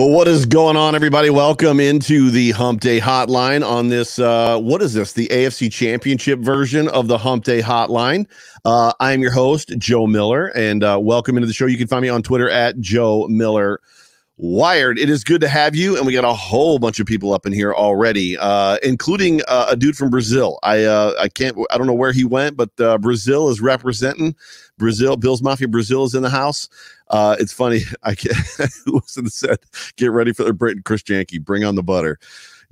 Well, what is going on, everybody? Welcome into the Hump Day Hotline on this. Uh, what is this? The AFC Championship version of the Hump Day Hotline. Uh, I am your host, Joe Miller, and uh, welcome into the show. You can find me on Twitter at Joe Miller Wired. It is good to have you, and we got a whole bunch of people up in here already, uh, including uh, a dude from Brazil. I uh, I can't I don't know where he went, but uh, Brazil is representing Brazil. Bill's Mafia Brazil is in the house. Uh, it's funny. I the set? Get ready for the Britain Chris Janke. Bring on the butter.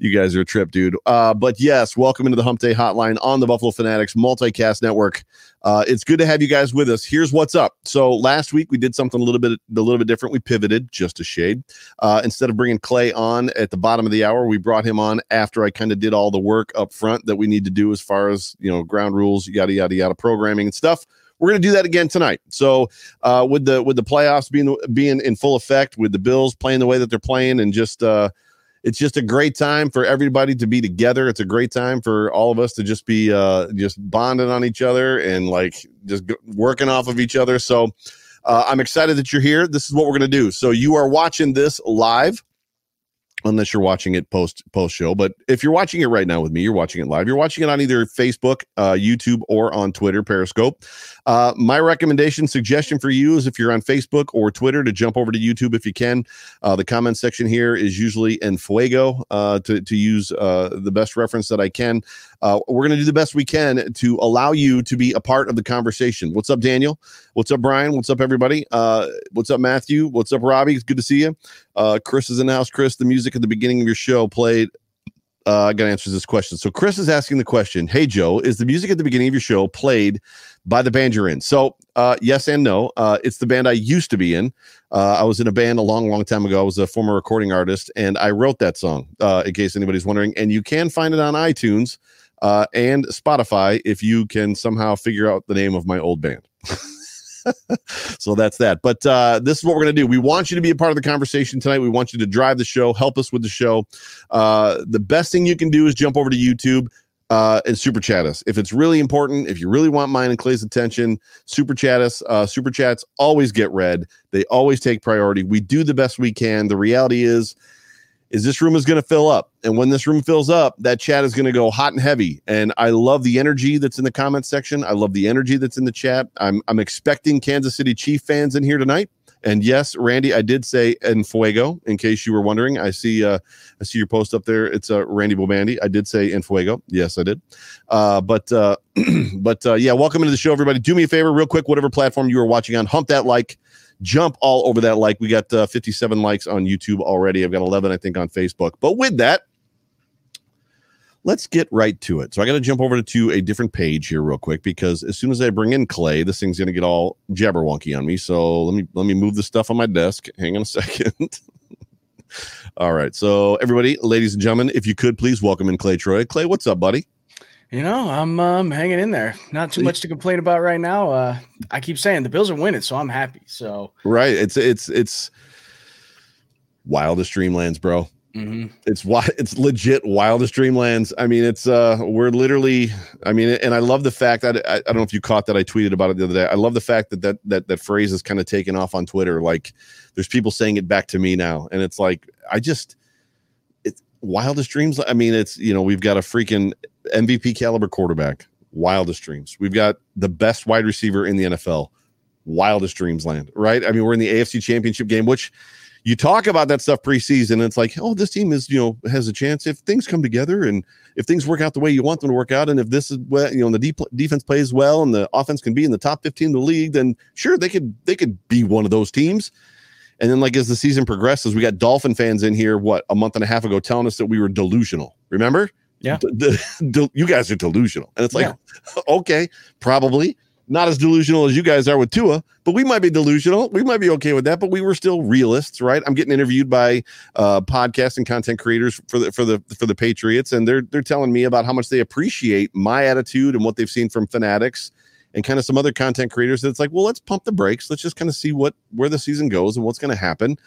You guys are a trip, dude. Uh, but yes, welcome into the Hump Day Hotline on the Buffalo Fanatics Multicast Network. Uh, it's good to have you guys with us. Here's what's up. So last week we did something a little bit a little bit different. We pivoted just a shade. Uh, instead of bringing Clay on at the bottom of the hour, we brought him on after I kind of did all the work up front that we need to do as far as you know ground rules, yada yada yada, programming and stuff. We're going to do that again tonight. So uh, with the with the playoffs being being in full effect, with the Bills playing the way that they're playing, and just uh, it's just a great time for everybody to be together. It's a great time for all of us to just be uh, just bonding on each other and like just working off of each other. So uh, I'm excited that you're here. This is what we're going to do. So you are watching this live unless you're watching it post post show. But if you're watching it right now with me, you're watching it live. You're watching it on either Facebook, uh, YouTube, or on Twitter, Periscope. Uh, my recommendation, suggestion for you is if you're on Facebook or Twitter to jump over to YouTube if you can. Uh, the comment section here is usually en fuego uh, to to use uh, the best reference that I can. Uh, we're going to do the best we can to allow you to be a part of the conversation. What's up, Daniel? What's up, Brian? What's up, everybody? Uh, what's up, Matthew? What's up, Robbie? It's good to see you. Uh, Chris is in the house. Chris, the music at the beginning of your show played. Uh, I got to answer this question. So Chris is asking the question: Hey Joe, is the music at the beginning of your show played by the band you're in? So uh, yes and no. Uh, it's the band I used to be in. I was in a band a long, long time ago. I was a former recording artist, and I wrote that song. In case anybody's wondering, and you can find it on iTunes uh, and Spotify if you can somehow figure out the name of my old band. so that's that. But uh, this is what we're going to do. We want you to be a part of the conversation tonight. We want you to drive the show, help us with the show. Uh, the best thing you can do is jump over to YouTube uh, and super chat us. If it's really important, if you really want mine and Clay's attention, super chat us. Uh, super chats always get read, they always take priority. We do the best we can. The reality is, is this room is going to fill up. And when this room fills up, that chat is going to go hot and heavy. And I love the energy that's in the comment section. I love the energy that's in the chat. I'm I'm expecting Kansas City Chief fans in here tonight. And yes, Randy, I did say en fuego in case you were wondering. I see uh I see your post up there. It's uh, Randy Bobandy. I did say en fuego. Yes, I did. Uh but uh but uh yeah, welcome into the show everybody. Do me a favor real quick whatever platform you are watching on, hump that like jump all over that like. We got uh, 57 likes on YouTube already. I've got 11, I think, on Facebook. But with that, let's get right to it. So I got to jump over to a different page here real quick because as soon as I bring in Clay, this thing's going to get all jabberwonky on me. So let me let me move the stuff on my desk. Hang on a second. all right. So everybody, ladies and gentlemen, if you could please welcome in Clay Troy. Clay, what's up, buddy? You know, I'm um, hanging in there. Not too much to complain about right now. Uh, I keep saying the Bills are winning, so I'm happy. So right, it's it's it's wildest dreamlands, bro. Mm-hmm. It's why it's legit wildest dreamlands. I mean, it's uh, we're literally. I mean, and I love the fact that I, I don't know if you caught that I tweeted about it the other day. I love the fact that that that that phrase is kind of taken off on Twitter. Like, there's people saying it back to me now, and it's like I just it's wildest dreams. I mean, it's you know we've got a freaking MVP caliber quarterback, wildest dreams. We've got the best wide receiver in the NFL, wildest dreams land. Right? I mean, we're in the AFC Championship game, which you talk about that stuff preseason. it's like, oh, this team is you know has a chance if things come together and if things work out the way you want them to work out, and if this is well, you know the defense plays well and the offense can be in the top fifteen of the league, then sure they could they could be one of those teams. And then, like as the season progresses, we got Dolphin fans in here. What a month and a half ago, telling us that we were delusional. Remember? Yeah. D- d- you guys are delusional, and it's like, yeah. okay, probably not as delusional as you guys are with Tua, but we might be delusional. We might be okay with that, but we were still realists, right? I'm getting interviewed by uh, podcast and content creators for the for the for the Patriots, and they're they're telling me about how much they appreciate my attitude and what they've seen from fanatics and kind of some other content creators that's like, well, let's pump the brakes. Let's just kind of see what where the season goes and what's going to happen.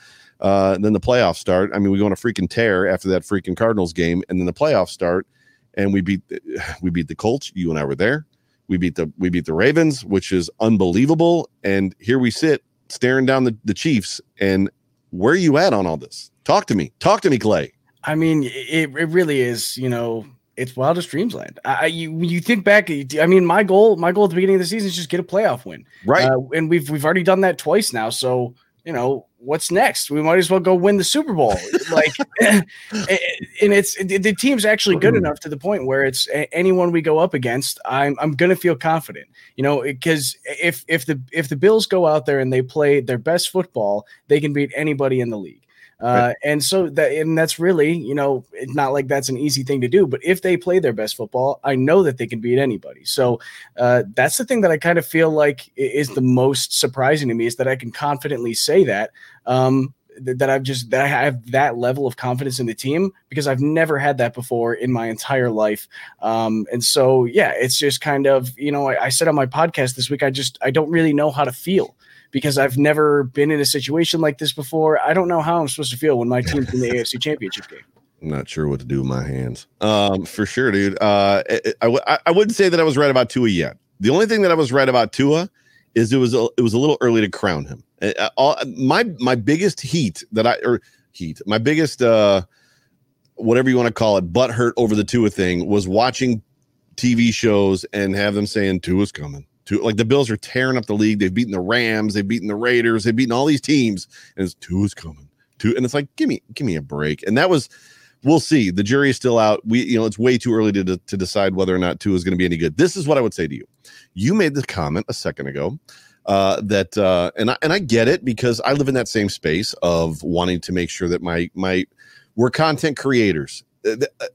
Uh, then the playoffs start. I mean, we go on a freaking tear after that freaking Cardinals game, and then the playoffs start, and we beat we beat the Colts. You and I were there. We beat the we beat the Ravens, which is unbelievable. And here we sit staring down the, the Chiefs. And where are you at on all this? Talk to me. Talk to me, Clay. I mean, it, it really is, you know, it's wildest dreamsland. I, you you think back, I mean, my goal my goal at the beginning of the season is just get a playoff win, right? Uh, and we've we've already done that twice now. So you know what's next? We might as well go win the Super Bowl. like, eh, eh, and it's the team's actually good mm. enough to the point where it's anyone we go up against, I'm I'm gonna feel confident. You know, because if if the if the Bills go out there and they play their best football, they can beat anybody in the league. Uh, and so that and that's really you know it's not like that's an easy thing to do but if they play their best football i know that they can beat anybody. So uh, that's the thing that i kind of feel like is the most surprising to me is that i can confidently say that um, that I've just that I have that level of confidence in the team because I've never had that before in my entire life. Um, and so yeah, it's just kind of you know I, I said on my podcast this week I just I don't really know how to feel because I've never been in a situation like this before. I don't know how I'm supposed to feel when my team's in the AFC Championship game. I'm not sure what to do with my hands. Um, for sure, dude. Uh, I, I, I wouldn't say that I was right about Tua yet. The only thing that I was right about Tua is it was a, it was a little early to crown him. Uh, all, my my biggest heat that I or heat my biggest uh whatever you want to call it butt hurt over the Tua thing was watching TV shows and have them saying Tua's coming Tua, like the Bills are tearing up the league. They've beaten the Rams, they've beaten the Raiders, they've beaten all these teams, and it's Tua is coming. Tua, and it's like, give me, give me a break. And that was, we'll see. The jury is still out. We, you know, it's way too early to, to decide whether or not Tua is going to be any good. This is what I would say to you. You made the comment a second ago uh, that, uh, and I, and I get it because I live in that same space of wanting to make sure that my my we're content creators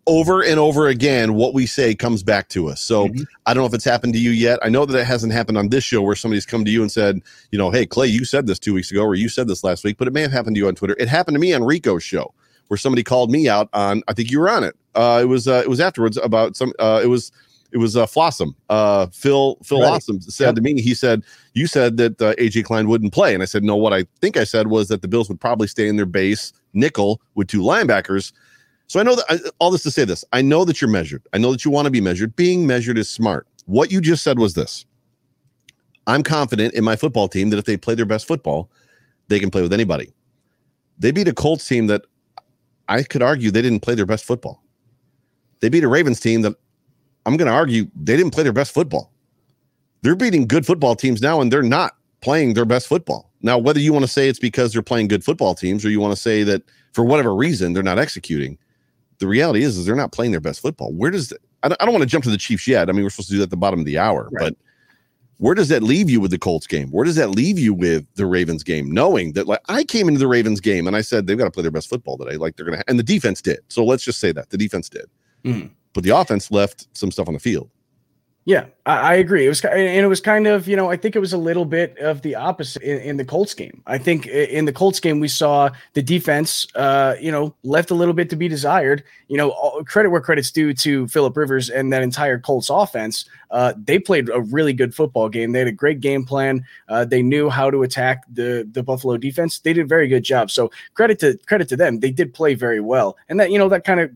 over and over again what we say comes back to us so mm-hmm. i don't know if it's happened to you yet i know that it hasn't happened on this show where somebody's come to you and said you know hey clay you said this two weeks ago or you said this last week but it may have happened to you on twitter it happened to me on rico's show where somebody called me out on i think you were on it uh, it was uh, it was afterwards about some uh, it was it was uh, Flossum. Uh, Phil Phil right. Awesome said yep. to me, he said, "You said that uh, AJ Klein wouldn't play," and I said, "No. What I think I said was that the Bills would probably stay in their base nickel with two linebackers, so I know that all this to say this. I know that you're measured. I know that you want to be measured. Being measured is smart. What you just said was this. I'm confident in my football team that if they play their best football, they can play with anybody. They beat a Colts team that I could argue they didn't play their best football. They beat a Ravens team that I'm going to argue they didn't play their best football. They're beating good football teams now and they're not playing their best football. Now, whether you want to say it's because they're playing good football teams or you want to say that for whatever reason they're not executing, the reality is, is they're not playing their best football. Where does the, I don't, I don't want to jump to the Chiefs yet. I mean, we're supposed to do that at the bottom of the hour, right. but where does that leave you with the Colts game? Where does that leave you with the Ravens game? Knowing that, like, I came into the Ravens game and I said they've got to play their best football today. Like, they're gonna, and the defense did. So let's just say that the defense did, mm. but the offense left some stuff on the field. Yeah, I, I, agree. It was and it was kind of you know I think it was a little bit of the opposite in, in the Colts game. I think in the Colts game we saw the defense, uh, you know, left a little bit to be desired. You know, all, credit where credit's due to Philip Rivers and that entire Colts offense. Uh, they played a really good football game. They had a great game plan. Uh, they knew how to attack the the Buffalo defense. They did a very good job. So credit to credit to them. They did play very well, and that you know that kind of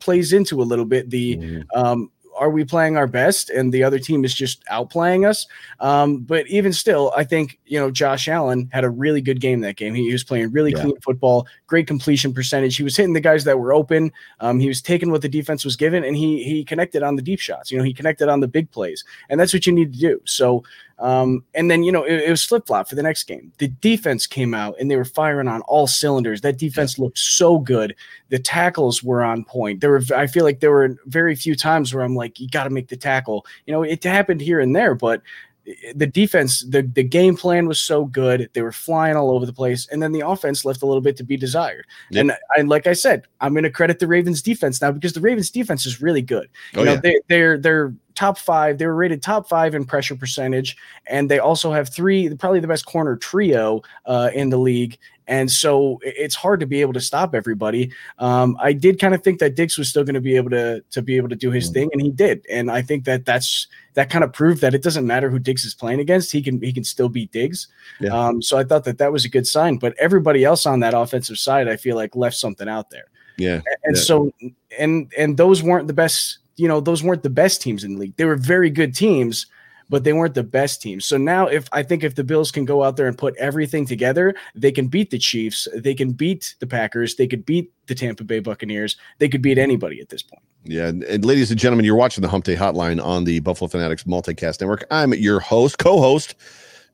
plays into a little bit the mm. um, are we playing our best and the other team is just outplaying us? Um, but even still, I think you know Josh Allen had a really good game that game. He, was playing really yeah. clean football, great completion percentage. He was hitting the guys that were open. Um, he was taking what the defense was given, and he he connected on the deep shots. You know, he connected on the big plays, and that's what you need to do. So um, and then, you know, it, it was flip flop for the next game. The defense came out and they were firing on all cylinders. That defense looked so good. The tackles were on point. There were, I feel like there were very few times where I'm like, you got to make the tackle. You know, it happened here and there, but the defense, the, the game plan was so good. They were flying all over the place. And then the offense left a little bit to be desired. Yep. And, and like I said, I'm going to credit the Ravens defense now because the Ravens defense is really good. Oh, know, yeah. they, they're, they're top five. They were rated top five in pressure percentage. And they also have three, probably the best corner trio uh, in the league. And so it's hard to be able to stop everybody. Um, I did kind of think that Diggs was still going to be able to to be able to do his mm-hmm. thing, and he did. And I think that that's that kind of proved that it doesn't matter who Diggs is playing against; he can he can still beat Diggs. Yeah. Um, so I thought that that was a good sign. But everybody else on that offensive side, I feel like left something out there. Yeah. And yeah. so and and those weren't the best. You know, those weren't the best teams in the league. They were very good teams but they weren't the best team. So now, if I think if the Bills can go out there and put everything together, they can beat the Chiefs, they can beat the Packers, they could beat the Tampa Bay Buccaneers, they could beat anybody at this point. Yeah, and, and ladies and gentlemen, you're watching the Hump Day Hotline on the Buffalo Fanatics Multicast Network. I'm your host, co-host.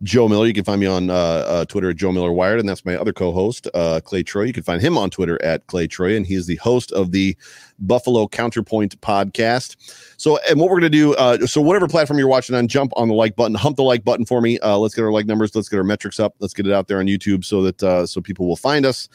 Joe Miller. You can find me on uh, uh, Twitter at Joe Miller Wired, and that's my other co-host, uh, Clay Troy. You can find him on Twitter at Clay Troy, and he is the host of the Buffalo Counterpoint podcast. So, and what we're gonna do, uh, so whatever platform you're watching on, jump on the like button, hump the like button for me. Uh, let's get our like numbers, let's get our metrics up, let's get it out there on YouTube so that uh, so people will find us.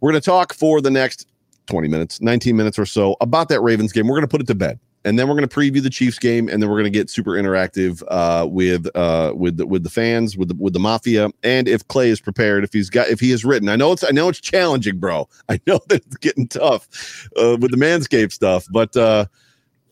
We're gonna talk for the next 20 minutes, 19 minutes or so about that Ravens game. We're gonna put it to bed and then we're going to preview the Chiefs game, and then we're going to get super interactive uh, with uh, with the, with the fans, with the with the mafia, and if Clay is prepared, if he's got if he has written, I know it's I know it's challenging, bro. I know that it's getting tough uh, with the Manscaped stuff, but uh,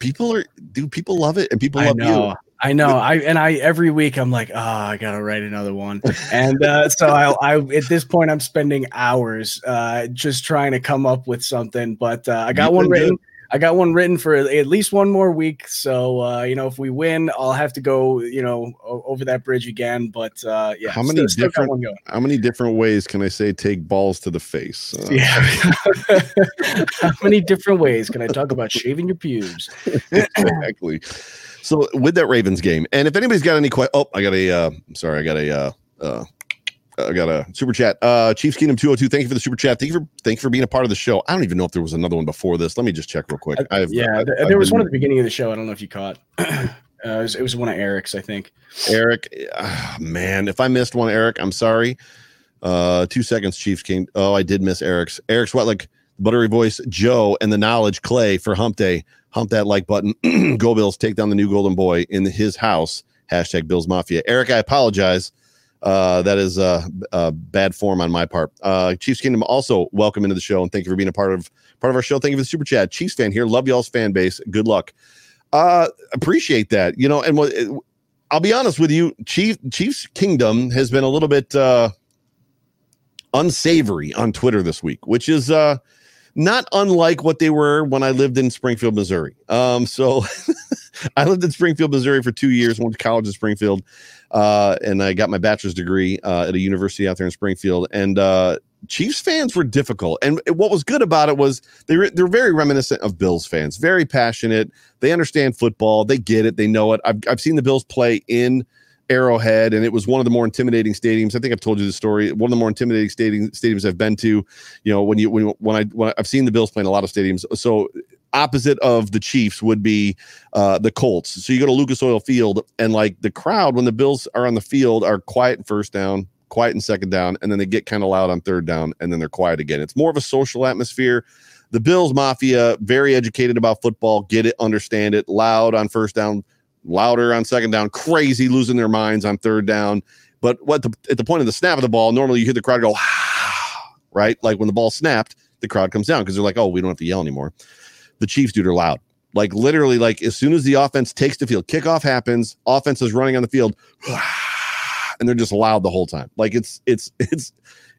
people are do people love it, and people love you. I know. I and I every week I'm like, oh, I gotta write another one, and uh, so I, I at this point I'm spending hours uh, just trying to come up with something. But uh, I got one written. Good. I got one written for at least one more week. So uh, you know, if we win, I'll have to go, you know, over that bridge again. But uh, yeah, how many still, different still how many different ways can I say take balls to the face? Uh, yeah, how many different ways can I talk about shaving your pubes? exactly. So with that Ravens game, and if anybody's got any questions, oh, I got a, uh, sorry, I got a, uh, uh, I got a super chat. Uh, Chiefs Kingdom 202. Thank you for the super chat. Thank you for thank you for being a part of the show. I don't even know if there was another one before this. Let me just check real quick. I've, yeah, I've, there I've was been, one at the beginning of the show. I don't know if you caught. uh, it, was, it, was, one of Eric's, I think. Eric, uh, man, if I missed one, Eric, I'm sorry. Uh, two seconds, Chiefs King. Oh, I did miss Eric's. Eric's what like buttery voice, Joe, and the knowledge, Clay for Hump Day. Hump that like button. Go Bills, take down the new Golden Boy in his house. Hashtag Bills Mafia. Eric, I apologize. Uh, that is uh, bad form on my part. Uh, Chiefs Kingdom also welcome into the show and thank you for being a part of part of our show. Thank you for the super chat. Chiefs fan here. Love y'all's fan base. Good luck. Uh, appreciate that. You know, and what I'll be honest with you, Chief Chiefs Kingdom has been a little bit uh, unsavory on Twitter this week, which is uh, not unlike what they were when I lived in Springfield, Missouri. Um, so I lived in Springfield, Missouri for two years, went to college in Springfield, uh, and I got my bachelor's degree uh, at a university out there in Springfield. And uh, Chiefs fans were difficult, and what was good about it was they were they're very reminiscent of Bills fans, very passionate. They understand football, they get it, they know it. I've I've seen the Bills play in Arrowhead, and it was one of the more intimidating stadiums. I think I've told you the story. One of the more intimidating stadium, stadiums I've been to. You know, when you when when I when I've seen the Bills play in a lot of stadiums. So opposite of the Chiefs would be uh, the Colts. So you go to Lucas Oil Field, and like the crowd when the Bills are on the field are quiet in first down, quiet in second down, and then they get kind of loud on third down, and then they're quiet again. It's more of a social atmosphere. The Bills Mafia, very educated about football, get it, understand it, loud on first down, louder on second down, crazy, losing their minds on third down. But what the, at the point of the snap of the ball, normally you hear the crowd go, right? Like when the ball snapped, the crowd comes down because they're like, oh, we don't have to yell anymore the Chiefs dude are loud. Like literally, like as soon as the offense takes the field, kickoff happens, offense is running on the field, and they're just loud the whole time. Like it's it's it's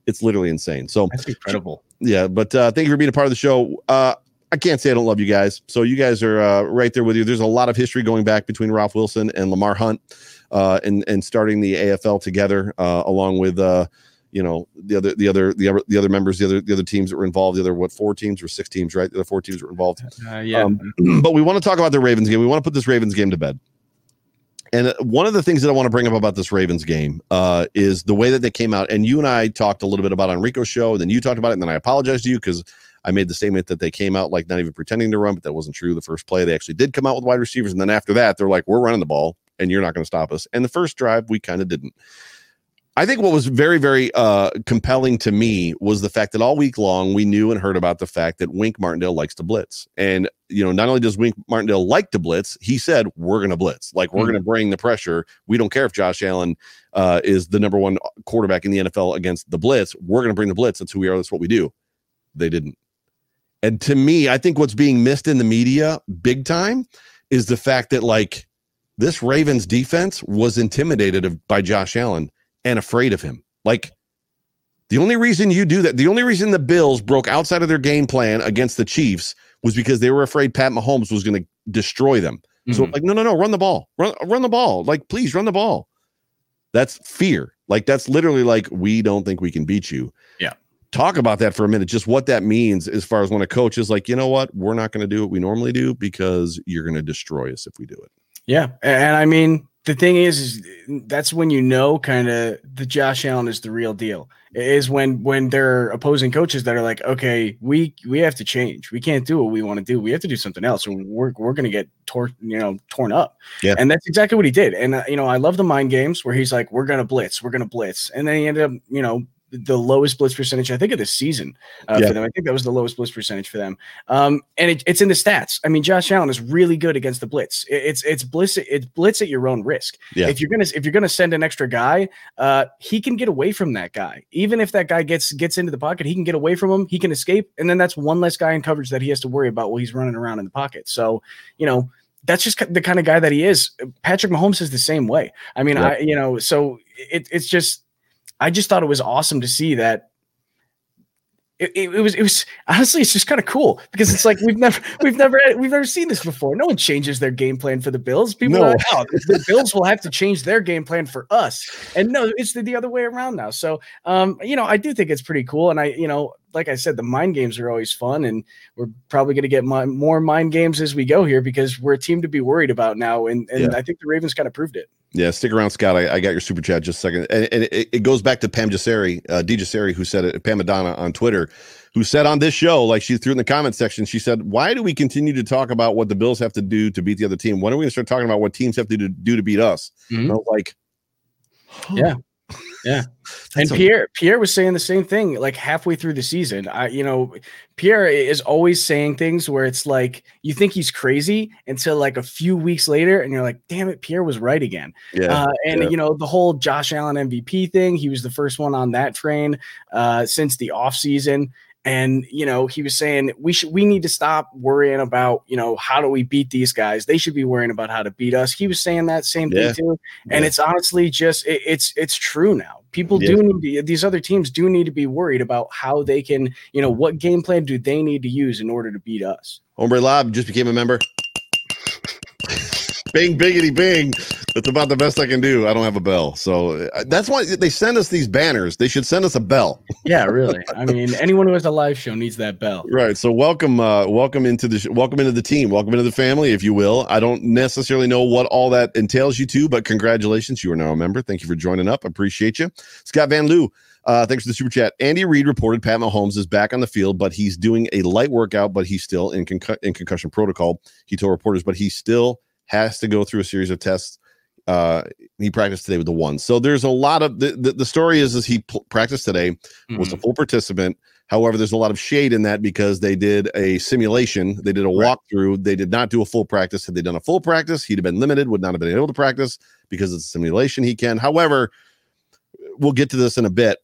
it's literally insane. So that's incredible. Yeah, but uh, thank you for being a part of the show. Uh, I can't say I don't love you guys. So you guys are uh, right there with you. There's a lot of history going back between Ralph Wilson and Lamar Hunt, uh, and and starting the AFL together, uh, along with uh, you know the other the other the other the other members the other the other teams that were involved the other what four teams or six teams right the other four teams were involved uh, yeah um, but we want to talk about the ravens game we want to put this ravens game to bed and uh, one of the things that i want to bring up about this ravens game uh, is the way that they came out and you and i talked a little bit about on rico's show and then you talked about it and then i apologized to you because I made the statement that they came out like not even pretending to run, but that wasn't true. The first play, they actually did come out with wide receivers. And then after that, they're like, we're running the ball and you're not going to stop us. And the first drive, we kind of didn't. I think what was very, very uh, compelling to me was the fact that all week long we knew and heard about the fact that Wink Martindale likes to blitz. And, you know, not only does Wink Martindale like to blitz, he said, we're going to blitz. Like, we're mm-hmm. going to bring the pressure. We don't care if Josh Allen uh, is the number one quarterback in the NFL against the blitz. We're going to bring the blitz. That's who we are. That's what we do. They didn't. And to me, I think what's being missed in the media big time is the fact that, like, this Ravens defense was intimidated by Josh Allen and afraid of him. Like the only reason you do that, the only reason the Bills broke outside of their game plan against the Chiefs was because they were afraid Pat Mahomes was going to destroy them. Mm-hmm. So like, no, no, no, run the ball, run, run the ball. Like, please run the ball. That's fear. Like that's literally like we don't think we can beat you. Yeah. Talk about that for a minute. Just what that means as far as when a coach is like, you know what, we're not going to do what we normally do because you're going to destroy us if we do it. Yeah, and I mean the thing is, is that's when you know kind of the Josh Allen is the real deal. Is when when they're opposing coaches that are like, okay, we we have to change. We can't do what we want to do. We have to do something else, or we're we're gonna get torn, you know, torn up. Yeah, and that's exactly what he did. And uh, you know, I love the mind games where he's like, we're gonna blitz, we're gonna blitz, and then he ended up, you know, the lowest blitz percentage, I think, of the season uh, yeah. for them. I think that was the lowest blitz percentage for them. Um, and it, it's in the stats. I mean, Josh Allen is really good against the blitz. It, it's it's blitz it's blitz at your own risk. Yeah. If you're gonna if you're gonna send an extra guy, uh, he can get away from that guy. Even if that guy gets gets into the pocket, he can get away from him. He can escape, and then that's one less guy in coverage that he has to worry about while he's running around in the pocket. So you know that's just the kind of guy that he is. Patrick Mahomes is the same way. I mean, I you know, so it, it's just I just thought it was awesome to see that it, it, it, was it was honestly it's just kind of cool because it's like we've never we've never we've never seen this before. No one changes their game plan for the Bills. People no. are like, oh, the Bills will have to change their game plan for us. And no, it's the, the other way around now. So um, you know, I do think it's pretty cool. And I, you know, like I said, the mind games are always fun, and we're probably going to get my, more mind games as we go here because we're a team to be worried about now. And and yeah. I think the Ravens kind of proved it. Yeah, stick around, Scott. I, I, got your super chat just a second, and, and it, it, goes back to Pam Jasseri, uh, D Jasseri, who said it, Pam Madonna on Twitter, who said on this show, like she threw in the comment section, she said, "Why do we continue to talk about what the Bills have to do to beat the other team? When are we going to start talking about what teams have to do, do to beat us?" Mm-hmm. I was like. "Yeah, yeah." and Pierre Pierre was saying the same thing like halfway through the season. I you know, Pierre is always saying things where it's like you think he's crazy until like a few weeks later and you're like, "Damn it, Pierre was right again." Yeah. Uh, and yeah. you know, the whole Josh Allen MVP thing, he was the first one on that train uh since the offseason and you know he was saying we should we need to stop worrying about you know how do we beat these guys? They should be worrying about how to beat us. He was saying that same yeah. thing too. And yeah. it's honestly just it, it's it's true now. People yeah. do need to, these other teams do need to be worried about how they can you know what game plan do they need to use in order to beat us? Hombre lob just became a member. Bing biggity bing that's about the best I can do. I don't have a bell, so uh, that's why they send us these banners. They should send us a bell. yeah, really. I mean, anyone who has a live show needs that bell. Right. So welcome, uh, welcome into the sh- welcome into the team, welcome into the family, if you will. I don't necessarily know what all that entails you to, but congratulations, you are now a member. Thank you for joining up. Appreciate you, Scott Van Loo. Uh, thanks for the super chat. Andy Reid reported Pat Mahomes is back on the field, but he's doing a light workout, but he's still in, concu- in concussion protocol. He told reporters, but he still has to go through a series of tests uh he practiced today with the one. So there's a lot of the the, the story is is he p- practiced today mm-hmm. was a full participant. However there's a lot of shade in that because they did a simulation. They did a right. walkthrough. They did not do a full practice. Had they done a full practice he'd have been limited would not have been able to practice because it's a simulation he can. However we'll get to this in a bit.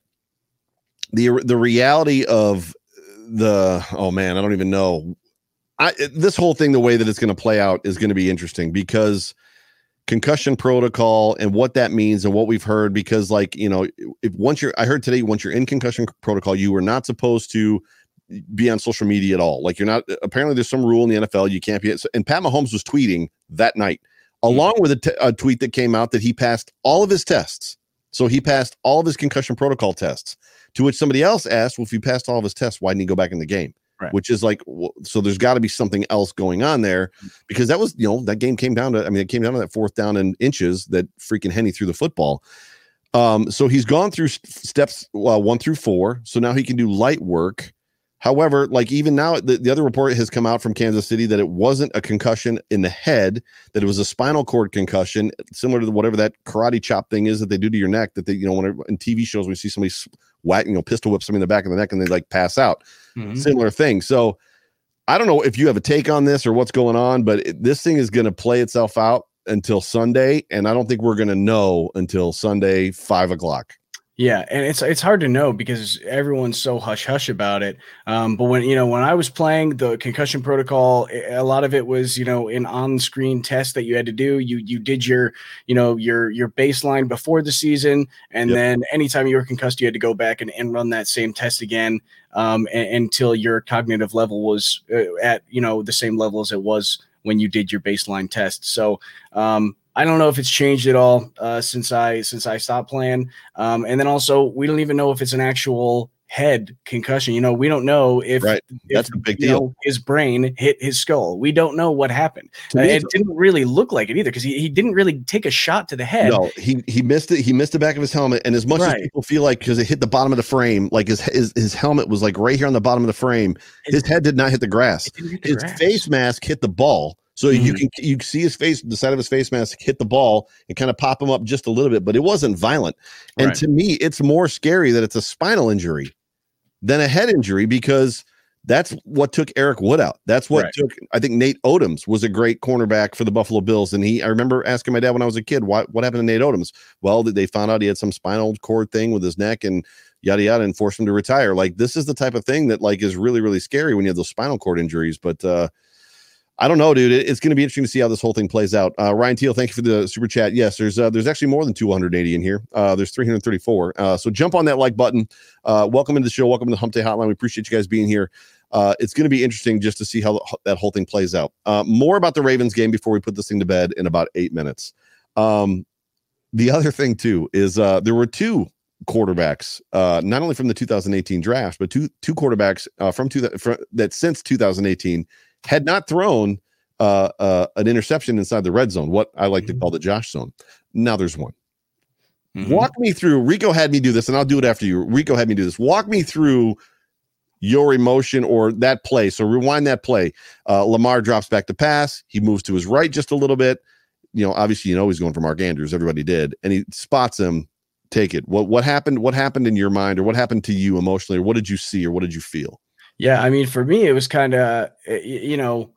The the reality of the oh man i don't even know. I, this whole thing the way that it's going to play out is going to be interesting because concussion protocol and what that means and what we've heard because like you know if once you're i heard today once you're in concussion protocol you are not supposed to be on social media at all. Like you're not apparently there's some rule in the nfl you can't be and pat mahomes was tweeting that night mm-hmm. along with a, t- a tweet that came out that he passed all of his tests. So he passed all of his concussion protocol tests to which somebody else asked well if he passed all of his tests why didn't he go back in the game Right. which is like so there's got to be something else going on there mm. because that was you know that game came down to i mean it came down to that fourth down in inches that freaking Henne threw the football um so he's gone through steps uh, one through four so now he can do light work however like even now the, the other report has come out from kansas city that it wasn't a concussion in the head that it was a spinal cord concussion similar to whatever that karate chop thing is that they do to your neck that they you know when in tv shows we see somebody whack you know pistol whip somebody in the back of the neck and they like pass out mm-hmm. similar thing. So I don't know if you have a take on this or what's going on, but it, this thing is going to play itself out until Sunday, and I don't think we're going to know until Sunday five o'clock. Yeah, and it's it's hard to know because everyone's so hush hush about it. Um, but when you know when I was playing the concussion protocol, a lot of it was you know an on screen test that you had to do. You you did your you know your your baseline before the season, and yep. then anytime you were concussed, you had to go back and, and run that same test again um, and, until your cognitive level was uh, at you know the same level as it was when you did your baseline test. So um, I don't know if it's changed at all uh, since I since I stopped playing. Um, and then also we don't even know if it's an actual head concussion. You know, we don't know if, right. That's if, a big deal. Know, his brain hit his skull. We don't know what happened. Uh, it didn't really look like it either because he, he didn't really take a shot to the head. No, he he missed it. He missed the back of his helmet. And as much right. as people feel like because it hit the bottom of the frame, like his, his his helmet was like right here on the bottom of the frame, his, his head did not hit the grass. Hit the his grass. face mask hit the ball. So mm-hmm. you can you see his face, the side of his face mask hit the ball and kind of pop him up just a little bit, but it wasn't violent. And right. to me, it's more scary that it's a spinal injury than a head injury because that's what took Eric Wood out. That's what right. took. I think Nate Odomes was a great cornerback for the Buffalo Bills, and he. I remember asking my dad when I was a kid, "What what happened to Nate Odomes?" Well, they found out he had some spinal cord thing with his neck and yada yada, and forced him to retire. Like this is the type of thing that like is really really scary when you have those spinal cord injuries. But uh, I don't know, dude. It's going to be interesting to see how this whole thing plays out. Uh, Ryan Teal, thank you for the super chat. Yes, there's uh, there's actually more than 280 in here. Uh, there's 334. Uh, so jump on that like button. Uh, welcome into the show. Welcome to the Hump Day Hotline. We appreciate you guys being here. Uh, it's going to be interesting just to see how that whole thing plays out. more about the Ravens game before we put this thing to bed in about eight minutes. Um, the other thing too is there were two quarterbacks, not only from the 2018 draft, but two two quarterbacks from, two, from that since 2018 had not thrown uh, uh, an interception inside the red zone, what I like mm-hmm. to call the Josh zone. Now there's one. Mm-hmm. Walk me through. Rico had me do this, and I'll do it after you. Rico had me do this. Walk me through your emotion or that play. So rewind that play. Uh, Lamar drops back to pass. He moves to his right just a little bit. You know, obviously, you know he's going for Mark Andrews. Everybody did, and he spots him. Take it. What what happened? What happened in your mind, or what happened to you emotionally, or what did you see, or what did you feel? Yeah, I mean, for me, it was kind of eh, you know,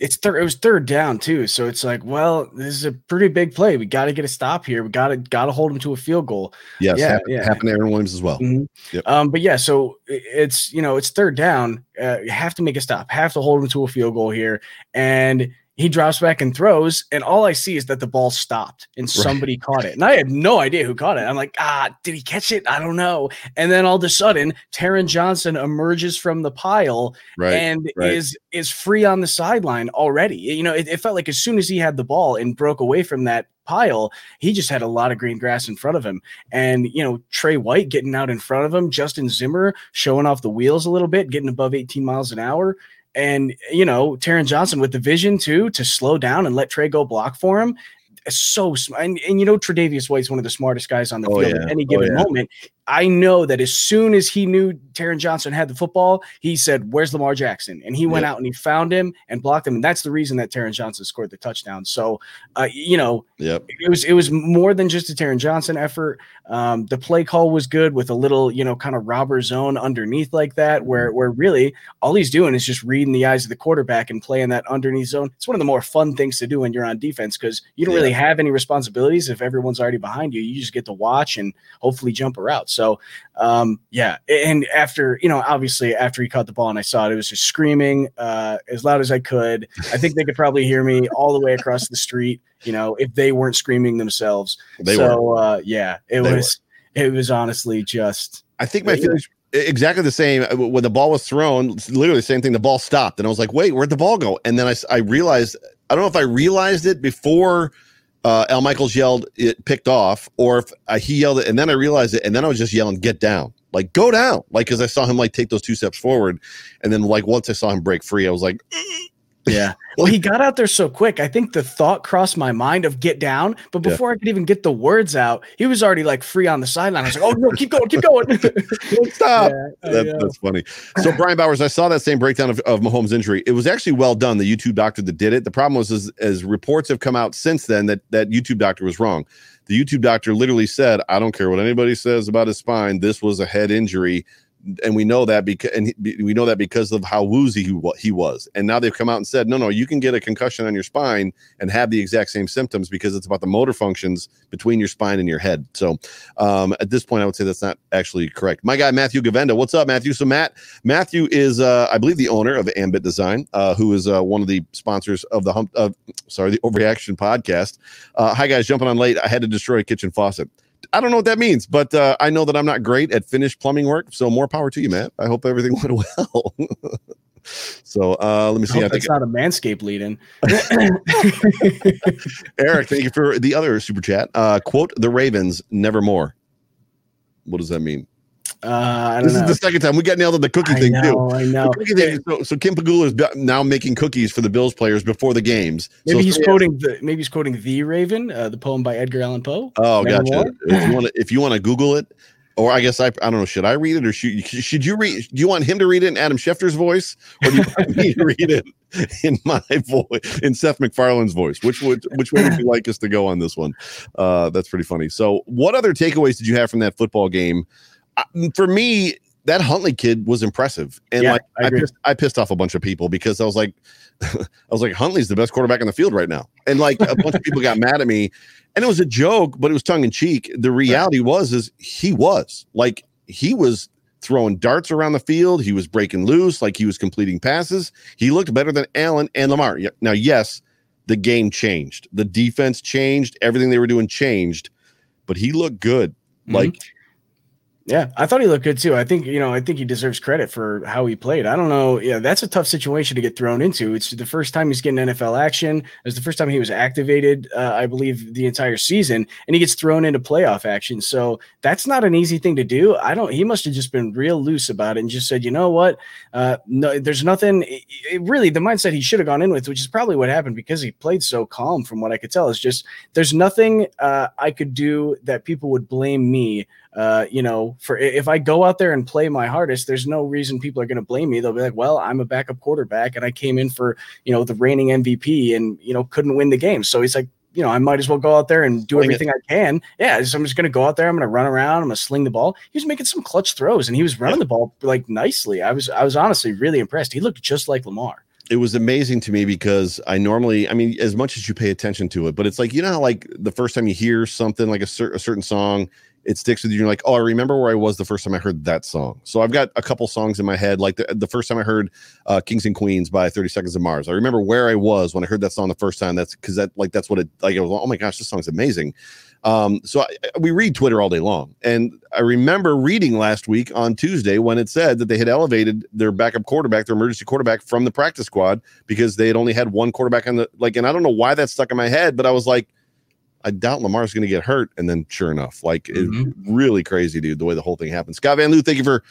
it's third. It was third down too, so it's like, well, this is a pretty big play. We got to get a stop here. We got to got to hold him to a field goal. Yes, yeah, happened, yeah. happened to Aaron Williams as well. Mm-hmm. Yep. Um, but yeah, so it's you know, it's third down. Uh, you have to make a stop. Have to hold him to a field goal here, and he drops back and throws, and all I see is that the ball stopped and somebody right. caught it. And I had no idea who caught it. I'm like, ah, did he catch it? I don't know. And then all of a sudden, Taron Johnson emerges from the pile right. and right. is is free on the sideline already. You know, it, it felt like as soon as he had the ball and broke away from that pile, he just had a lot of green grass in front of him. And, you know, Tre White getting out in front of him, Justin Zimmer showing off the wheels a little bit, getting above 18 miles an hour. And you know, Taron Johnson with the vision too to slow down and let Tre go block for him. So and, and you know Tre'Davious White's one of the smartest guys on the oh, field yeah. at any oh, given oh, yeah. moment. I know that as soon as he knew Taron Johnson had the football, he said, "Where's Lamar Jackson?" And he went yep. out and he found him and blocked him, and that's the reason that Taron Johnson scored the touchdown. So, uh, you know, yep. it was it was more than just a Taron Johnson effort. Um, the play call was good with a little, you know, kind of robber zone underneath like that, where where really all he's doing is just reading the eyes of the quarterback and playing that underneath zone. It's one of the more fun things to do when you're on defense because you don't yeah. really have any responsibilities if everyone's already behind you. You just get to watch and hopefully jump a out. So, um, yeah. And after, you know, obviously after he caught the ball and I saw it, it was just screaming uh, as loud as I could. I think they could probably hear me all the way across the street, you know, if they weren't screaming themselves. They so. Uh, yeah, it they was, were. it was honestly just. I think my feelings exactly the same uh, when the ball was thrown literally the same thing the ball stopped and i was like wait where'd the ball go and then i, I realized i don't know if i realized it before uh, Al Michaels yelled it picked off, or if uh, he yelled it, and then I realized it, and then I was just yelling, "Get down!" Like go down! Like because I saw him like take those two steps forward, and then like once I saw him break free, I was like, yeah. Well, he got out there so quick. I think the thought crossed my mind of get down, but before yeah. I could even get the words out, he was already like free on the sideline. I was like, oh no, keep going, keep going. Don't stop. Yeah, that, that's funny. So Brian Bowers, I saw that same breakdown of, of Mahomes' injury. It was actually well done. The YouTube doctor that did it. The problem was as, as reports have come out since then that that YouTube doctor was wrong. The YouTube doctor literally said, I don't care what anybody says about his spine. This was a head injury and we know that because and he, we know that because of how woozy he, he was. And now they've come out and said no no you can get a concussion on your spine and have the exact same symptoms because it's about the motor functions between your spine and your head. So um, at this point i would say that's not actually correct. My guy matthew Gavenda. What's up matthew? So matt matthew is uh, i believe the owner of ambit design uh, who is uh, one of the sponsors of the hump uh, sorry the overreaction podcast. Uh, hi guys. Jumping on late. I had to destroy a kitchen faucet I don't know what that means, but uh, I know that I'm not great at finished plumbing work. So more power to you, Matt. I hope everything went well. So uh, let me see. I I think it's not a manscape lead in. Eric, thank you for the other super chat. Uh, quote the Ravens, nevermore. What does that mean? Uh, don't This know. is the second time we got nailed on the cookie I thing too. I know. The thing, so, so Kim Pegula is now making cookies for the Bills players before the games. Maybe so he's somebody quoting the maybe he's quoting The Raven, uh, the poem by Edgar Allan Poe. Oh, Nevermore? gotcha. If you want to, if you want to Google it, or I guess I, I don't know. Should I read it or should should you read? Do you want him to read it in Adam Schefter's voice, or do you want me to read it in my voice, in Seth MacFarlane's voice? Which would which way would you like us to go on this one? Uh, that's pretty funny. So, what other takeaways did you have from that football game? For me, that Huntley kid was impressive, and Yeah, like I I, pissed, I pissed off a bunch of people because I was like, I was like, Huntley's the best quarterback in the field right now, and like a bunch of people got mad at me, and it was a joke, but it was tongue in cheek. The reality was, is he was. Like he was throwing darts around the field, he was breaking loose, like he was completing passes. He looked better than Allen and Lamar. Now, yes, the game changed, the defense changed, everything they were doing changed, but he looked good. Mhm. Like Yeah, I thought he looked good too. I think you know, I think he deserves credit for how he played. I don't know. Yeah, that's a tough situation to get thrown into. It's the first time he's getting NFL action. It's the first time he was activated, uh, I believe, the entire season, and he gets thrown into playoff action. So that's not an easy thing to do. I don't. He must have just been real loose about it and just said, you know what? Uh, no, there's nothing. It, it really, the mindset he should have gone in with, which is probably what happened because he played so calm, from what I could tell, is just there's nothing uh, I could do that people would blame me uh, you know, for if I go out there and play my hardest, there's no reason people are going to blame me. They'll be like, well, I'm a backup quarterback and I came in for, you know, the reigning MVP and, you know, couldn't win the game. So he's like, you know, I might as well go out there and do everything I can. Yeah. So I'm just going to go out there. I'm going to run around. I'm going to sling the ball. He was making some clutch throws and he was running the ball like nicely. I was, I was honestly really impressed. He looked just like Lamar. it was amazing to me because I normally, I mean, as much as you pay attention to it, but it's like, you know, how, like the first time you hear something like a, cer- a certain song, it sticks with you. You're like, oh, I remember where I was the first time I heard that song. So I've got a couple songs in my head. Like the, the first time I heard uh, Kings and Queens by 30 Seconds of Mars. I remember where I was when I heard that song the first time. That's because that, like, that's what it, like, I was, oh my gosh, this song's amazing. Um, so I, we read Twitter all day long. And I remember reading last week on Tuesday when it said that they had elevated their backup quarterback, their emergency quarterback from the practice squad because they had only had one quarterback on the like, and I don't know why that stuck in my head, but I was like, I doubt Lamar's going to get hurt. And then sure enough, like Mhm. it really crazy, dude, the way the whole thing happened. Scott Van Loo, thank you for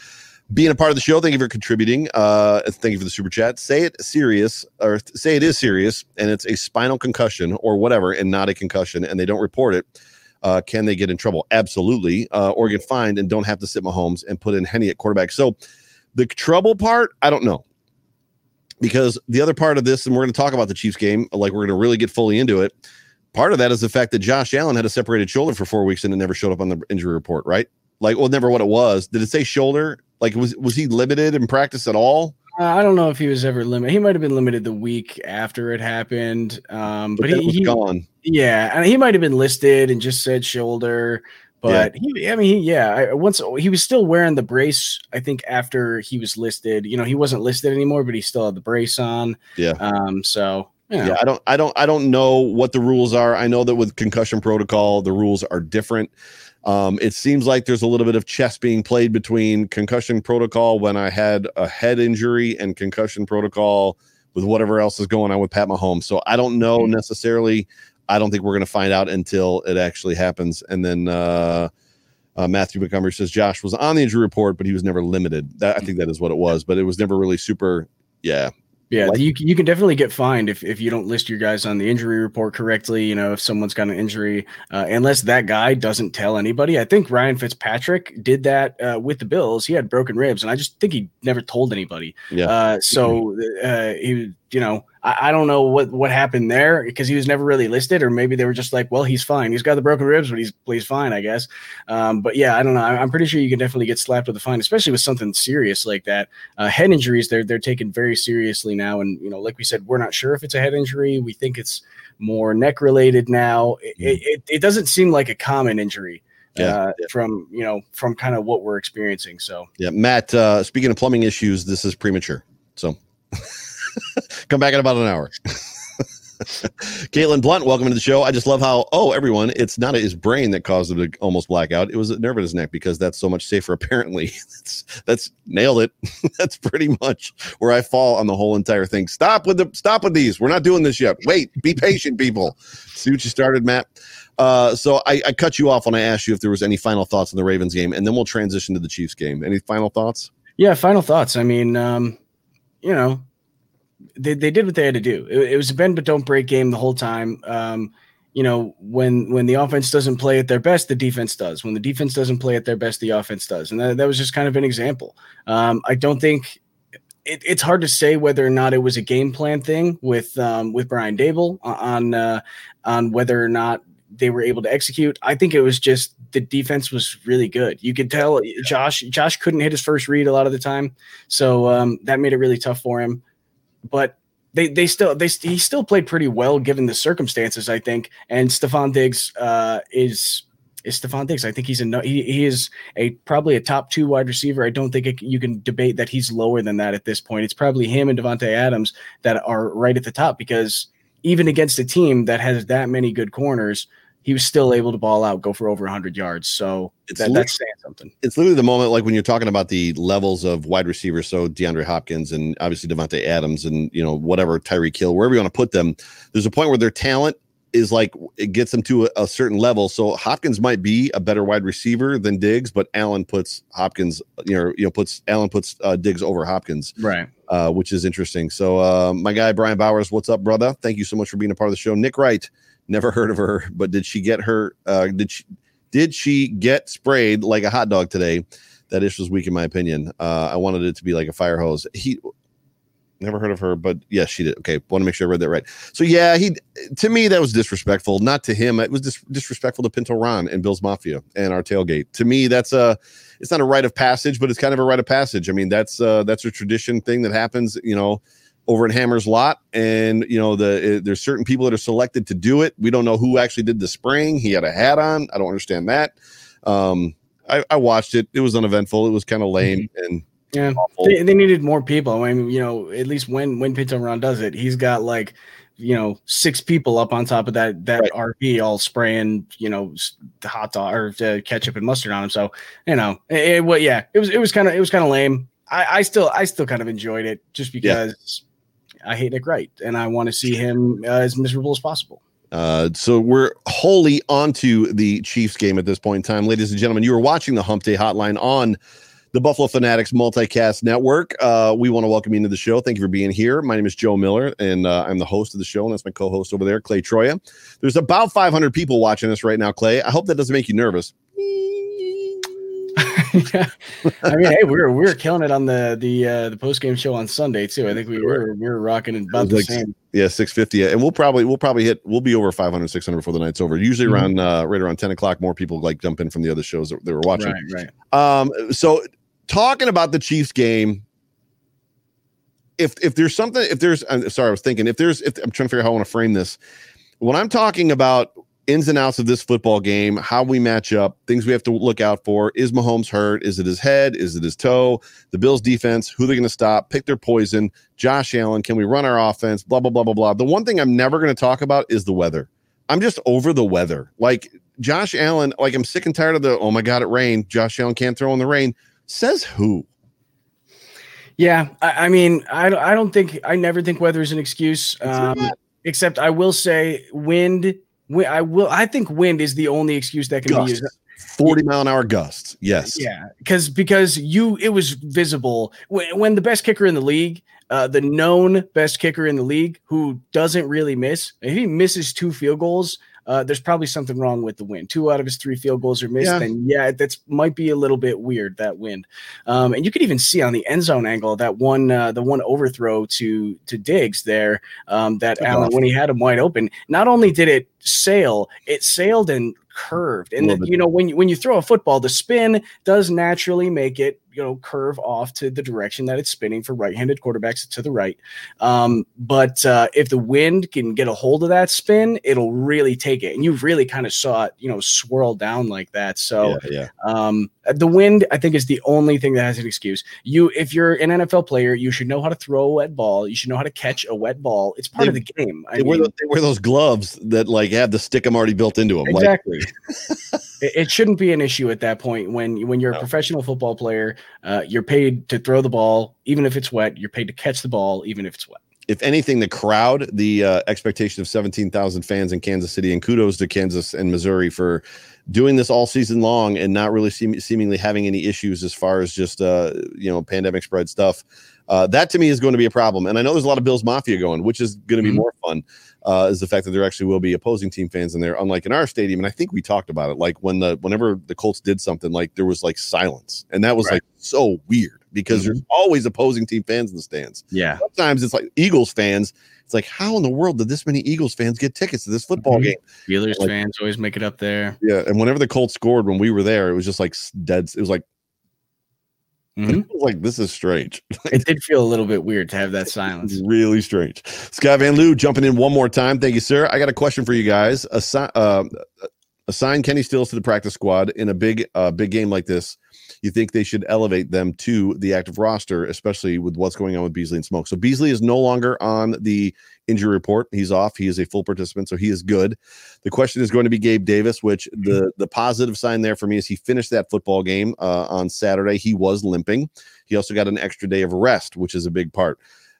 being a part of the show. Thank you for contributing. Uh, thank you for the super chat. Say it serious or say it is serious and it's a spinal concussion or whatever and not a concussion and they don't report it. Uh, can they get in trouble? Absolutely. Uh, or get fined and don't have to sit Mahomes and put in Henne at quarterback. So the trouble part, I don't know. Because the other part of this, and we're going to talk about the Chiefs game, like we're going to really get fully into it. Part of that is the fact that Josh Allen had a separated shoulder for four weeks and it never showed up on the injury report, right? Like, well, never what it was. Did it say shoulder? Like, was was he limited in practice at all? Uh, I don't know if he was ever limited. He might have been limited the week after it happened. Um, But, but he, was he gone. Yeah, and he might have been listed and just said shoulder, but he, I mean, he, yeah, I, once he was still wearing the brace. I think after he was listed, you know, he wasn't listed anymore, but he still had the brace on. Yeah. Um. So yeah, Yeah, I don't, I don't, I don't know what the rules are. I know that with concussion protocol, the rules are different. Um, it seems like there's a little bit of chess being played between concussion protocol when I had a head injury and concussion protocol with whatever else is going on with Pat Mahomes. So I don't know Mhm. necessarily. I don't think we're going to find out until it actually happens. And then uh, uh, Matthew Montgomery says Josh was on the injury report, but he was never limited. That I think that is what it was, but it was never really super. Yeah, yeah. like- you can- you can definitely get fined if if you don't list your guys on the injury report correctly. You know, if someone's got an injury, uh, unless that guy doesn't tell anybody. I think Ryan Fitzpatrick did that uh, with the Bills. He had broken ribs, and I just think he never told anybody. yeah. Uh, so uh, he, you know, I, I don't know what what happened there because he was never really listed, or maybe they were just like, well, he's fine. He's got the broken ribs, but he's he's fine, I guess. Um, but yeah, I don't know. I, I'm pretty sure you can definitely get slapped with a fine, especially with something serious like that. Uh, head injuries, they're they're taken very seriously now, and you know, like we said, we're not sure if it's a head injury. We think it's more neck related now. It, it, it, it doesn't seem like a common injury. Yeah, uh, from you know from kind of what we're experiencing. So Yeah, Matt. Uh, speaking of plumbing issues, this is premature. So come back in about an hour. Caitlin Blunt, welcome to the show. I just love how, oh, everyone, it's not his brain that caused him to almost black out. It was a nerve in his neck because that's so much safer, apparently. that's, that's nailed it. that's pretty much where I fall on the whole entire thing. Stop with the stop with these. We're not doing this yet. Wait, be patient, people. See what you started, Matt. Uh, so I, I cut you off when I asked you if there was any final thoughts on the Ravens game, and then we'll transition to the Chiefs game. Any final thoughts? Yeah, final thoughts. I mean, um, you know, they, they did what they had to do. It, it was a bend but don't break game the whole time. Um, you know, when when the offense doesn't play at their best, the defense does. When the defense doesn't play at their best, the offense does. And that, that was just kind of an example. Um, I don't think it, it's hard to say whether or not it was a game plan thing with um, with Brian Daboll on uh, on whether or not they were able to execute. I think it was just the defense was really good. You could tell Josh Josh couldn't hit his first read a lot of the time, so um, that made it really tough for him but they they still they he still played pretty well given the circumstances, I think. And Stefon Diggs uh, is is Stefon Diggs. I think he's a he, he is a probably a top two wide receiver. I don't think it, you can debate that he's lower than that at this point. It's probably him and Davante Adams that are right at the top because even against a team that has that many good corners, he was still able to ball out, go for over 100 yards. So that, that's saying something. It's literally the moment, like when you're talking about the levels of wide receivers. So DeAndre Hopkins and obviously Davante Adams and you know whatever Tyreek Hill, wherever you want to put them. There's a point where their talent is like it gets them to a, a, certain level. So Hopkins might be a better wide receiver than Diggs, but Allen puts Hopkins, you know, you know, puts Allen puts uh, Diggs over Hopkins, right? Uh, which is interesting. So uh, my guy Brian Bowers, what's up, brother? Thank you so much for being a part of the show. Nick Wright Never heard of her, but did she get her? Uh, did she? Did she get sprayed like a hot dog today? That ish was weak in my opinion. Uh, I wanted it to be like a fire hose. He never heard of her, but yes, she did. Okay, want to make sure I read that right. So yeah, he to me that was disrespectful. Not to him, it was dis- disrespectful to Pinto Ron and Bill's Mafia and our tailgate. To me, that's a it's not a rite of passage, but it's kind of a rite of passage. I mean, that's uh, that's a tradition thing that happens. You know, over at Hammer's Lot, and you know the there's certain people that are selected to do it. We don't know who actually did the spraying. He had a hat on. I don't understand that. Um, I, I watched it. It was uneventful. It was kind of lame mm-hmm. and yeah. They, they, needed more people. I mean, you know, at least when when Pinto Ron does it, he's got like you know six people up on top of that that right. RP all spraying you know hot dog or uh, ketchup and mustard on him. So you know, it, it yeah, it was it was kind of it was kind of lame. I, I still I still kind of enjoyed it just because I hate Nick Wright, and I want to see him uh, as miserable as possible. Uh, so we're wholly onto the Chiefs game at this point in time, ladies and gentlemen. You are watching the Hump Day Hotline on the Buffalo Fanatics Multicast Network. Uh, we want to welcome you into the show. Thank you for being here. My name is Joe Miller, and uh, I'm the host of the show, and that's my co-host over there, Clay Troya. There's about 500 people watching us right now, Clay. I hope that doesn't make you nervous. Yeah. I mean, hey, we were we were killing it on the the uh, the post game show on Sunday too. I think we were we were rocking about the like, same. Yeah, six fifty, and we'll probably we'll probably hit we'll be over 500, 600 before the night's over. Usually mm-hmm. around uh, right around ten o'clock, more people like jump in from the other shows that they were watching. Right, right. Um, so talking about the Chiefs game, if if there's something, if there's, I'm sorry, I was thinking if there's, if I'm trying to figure out how I want to frame this. When I'm talking about ins and outs of this football game, how we match up, things we have to look out for. Is Mahomes hurt? Is it his head? Is it his toe? The Bills defense, who they're going to stop, pick their poison. Josh Allen, can we run our offense? Blah, blah, blah, blah, blah. The one thing I'm never going to talk about is the weather. I'm just over the weather. Like Josh Allen, like I'm sick and tired of the, oh my God, it rained. Josh Allen can't throw in the rain. Says who? Yeah, I, I mean, I, I don't think, I never think weather is an excuse. Um, except I will say wind I will. I think wind is the only excuse that can gusts. be used. 40 mile an hour gusts. Yes. Yeah. Because because you it was visible when, when the best kicker in the league, uh, the known best kicker in the league, who doesn't really miss, if he misses two field goals, uh, there's probably something wrong with the wind. Two out of his three field goals are missed, yeah. and yeah, that's might be a little bit weird that wind. Um, and you could even see on the end zone angle that one, uh, the one overthrow to to Diggs there, um, that Allen awesome. when he had him wide open. Not only did it sail, it sailed and curved. And then, you know, when you, when you throw a football, the spin does naturally make it you know curve off to the direction that it's spinning for right-handed quarterbacks to the right. Um, but uh, if the wind can get a hold of that spin, it'll really take it, and you really kind of saw it, you know, swirl down like that. So yeah, yeah. Um, the wind, I think, is the only thing that has an excuse. You, if you're an NFL player, you should know how to throw a wet ball. You should know how to catch a wet ball. It's part They- of the game. I They wear, those, they wear those gloves that like have the stickum already built into them. Like, Exactly. it, it shouldn't be an issue at that point when when you're a No. professional football player. Uh, you're paid to throw the ball, even if it's wet. You're paid to catch the ball, even if it's wet. if anything, the crowd, the uh, expectation of 17,000 fans in Kansas City, and kudos to Kansas and Missouri for doing this all season long and not really seem, seemingly having any issues as far as just, uh, you know, pandemic spread stuff. Uh, that to me is going to be a problem. And I know there's a lot of Bills Mafia going, which is going to be Mhm. more fun, uh, is the fact that there actually will be opposing team fans in there, unlike in our stadium. And I think we talked about it. Like when the, whenever the Colts did something, like there was like silence. And that was Right. like so weird because there's always opposing team fans in the stands Yeah. sometimes it's like Eagles fans. It's like, how in the world did this many Eagles fans get tickets to this football Mhm. game? Steelers Like- fans always make it up there. Yeah, and whenever the Colts scored when we were there, it was just like dead. It was like, Mhm. like this is strange. it did feel a little bit weird to have that silence. Really strange. Scott Van Loo jumping in one more time. Thank you, sir. I got a question for you guys. Assign, uh, assign Kenny Stills to the practice squad in a big, uh, big game like this. You think they should elevate them to the active roster, especially with what's going on with Beasley and Smoke. So Beasley is no longer on the injury report. He's off. He is a full participant, so he is good. The question is going to be Gabe Davis, which the the positive sign there for me is he finished that football game uh, on Saturday. He was limping. He also got an extra day of rest, which is a big part.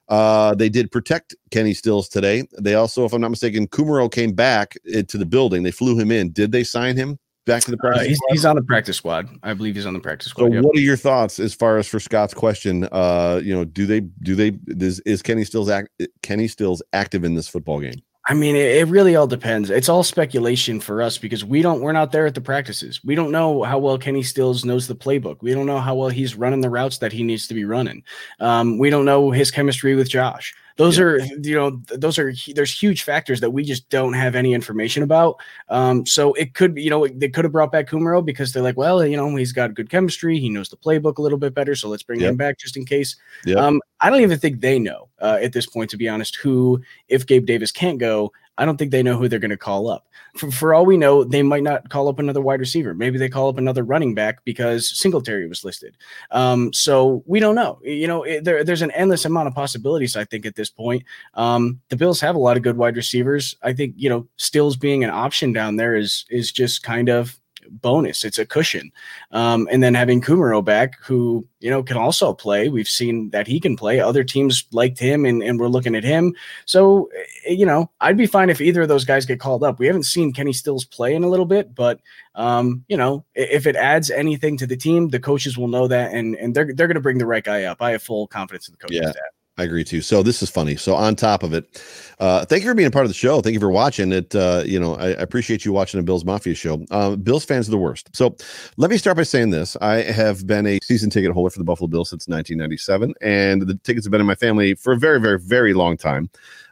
Uh, they did protect Kenny Stills today. They also, if I'm not mistaken, Kumaro came back uh, to the building. They flew him in. Did they sign him back to the Uh, practice? he's, squad? he's on the practice squad. I believe he's on the practice so, squad. yep. what are your thoughts as far as for Scott's question? Uh, you know, do they do they is, is Kenny Stills act, Kenny Stills active in this football game? I mean, it, it really all depends. It's all speculation for us because we don't we're not there at the practices. We don't know how well Kenny Stills knows the playbook. We don't know how well he's running the routes that he needs to be running. Um, we don't know his chemistry with Josh. Those Yeah. are you know those are there's huge factors that we just don't have any information about. Um, so it could be you know they could have brought back Kumaro because they're like, well, you know, he's got good chemistry. He knows the playbook a little bit better, so let's bring Yep. him back just in case. Yep. Um, I don't even think they know uh, at this point, to be honest, who if Gabe Davis can't go, I don't think they know who they're going to call up. For, for all we know, they might not call up another wide receiver. Maybe they call up another running back because Singletary was listed. Um, so we don't know. You know, it, there, there's an endless amount of possibilities. I think at this point, um, the Bills have a lot of good wide receivers. I think you know, Stills being an option down there is is just kind of bonus. It's a cushion. Um, and then having Kumaro back, who you know can also play. We've seen that he can play. Other teams liked him, and, and we're looking at him. So eh, you know, I'd be fine if either of those guys get called up. We haven't seen Kenny Stills play in a little bit, but um, you know, if it adds anything to the team, the coaches will know that, and and they're they're going to bring the right guy up. I have full confidence in the coaching Yeah. staff. I agree too. So this is funny. So on top of it, uh, thank you for being a part of the show. Thank you for watching it. Uh, you know, I, I appreciate you watching the Bills Mafia show. Uh, Bills fans are the worst. So let me start by saying this: I have been a season ticket holder for the Buffalo Bills since 1997, and the tickets have been in my family for a very, very, very long time.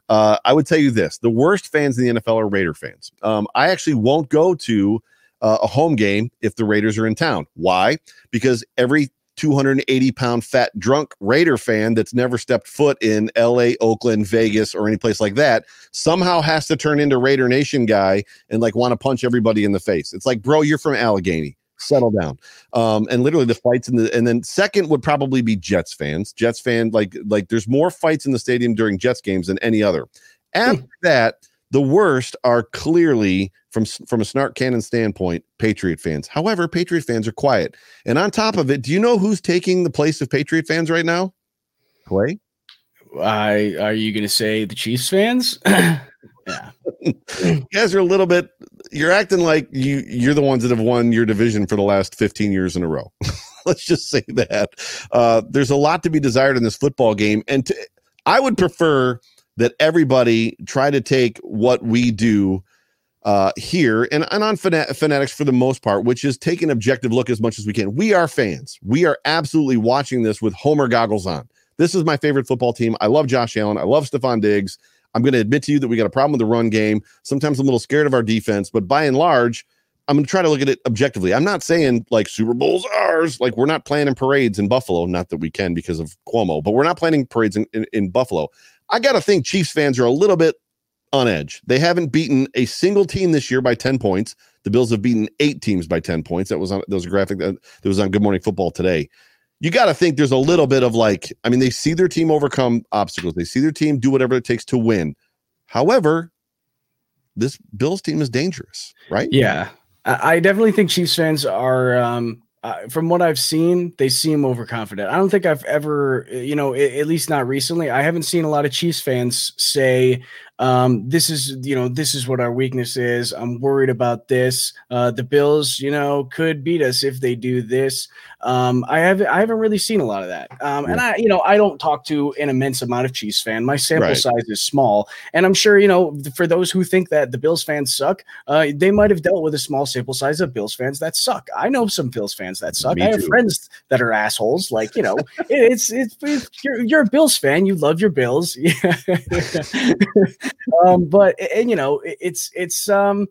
Uh, I would tell you this: the worst fans in the NFL are Raider fans. Um, I actually won't go to uh, a home game if the Raiders are in town. Why? Because every 280 pound fat drunk Raider fan that's never stepped foot in LA, Oakland, Vegas, or any place like that somehow has to turn into Raider Nation guy and like want to punch everybody in the face. It's like, bro, you're from Allegheny. Settle down. Um, and literally the fights in the and then second would probably be Jets fans. Jets fan, like like there's more fights in the stadium during Jets games than any other. After that, the worst are clearly from from a snark cannon standpoint, Patriot fans. However, Patriot fans are quiet. And on top of it, do you know who's taking the place of Patriot fans right now? Clay. I are you going to say the Chiefs fans? yeah. You guys are a little bit. You're acting like you you're the ones that have won your division for the last 15 years in a row. Let's just say that uh, there's a lot to be desired in this football game, and to, I would prefer that everybody try to take what we do uh, here and, and on Fana- Fanatics for the most part, which is take an objective look as much as we can. We are fans. We are absolutely watching this with Homer goggles on. This is my favorite football team. I love Josh Allen. I love Stefon Diggs. I'm going to admit to you that we got a problem with the run game. Sometimes I'm a little scared of our defense, but by and large, I'm going to try to look at it objectively. I'm not saying like Super Bowl's ours. Like we're not planning parades in Buffalo. Not that we can because of Cuomo, but we're not planning parades in, in, in Buffalo. I got to think Chiefs fans are a little bit on edge. They haven't beaten a single team this year by 10 points. The Bills have beaten eight teams by 10 points. That was on there was a graphic that, that was on Good Morning Football today. You got to think there's a little bit of like, I mean, they see their team overcome obstacles. They see their team do whatever it takes to win. However, this Bills team is dangerous, right? Yeah. I definitely think Chiefs fans are um, uh, from what I've seen, they seem overconfident. I don't think I've ever, you know, at least not recently, I haven't seen a lot of Chiefs fans say, um, this is, you know, this is what our weakness is. I'm worried about this. Uh, the Bills, you know, could beat us if they do this. Um, I haven't, I haven't really seen a lot of that. Um, and I, you know, I don't talk to an immense amount of Chiefs fan. My sample right. size is small, and I'm sure, you know, for those who think that the Bills fans suck, uh, they might have dealt with a small sample size of Bills fans that suck. I know some Bills fans that suck. Me I have too. friends that are assholes. Like, you know, it's, it's, it's you're, you're a Bills fan. You love your Bills. um, but and you know, it's it's um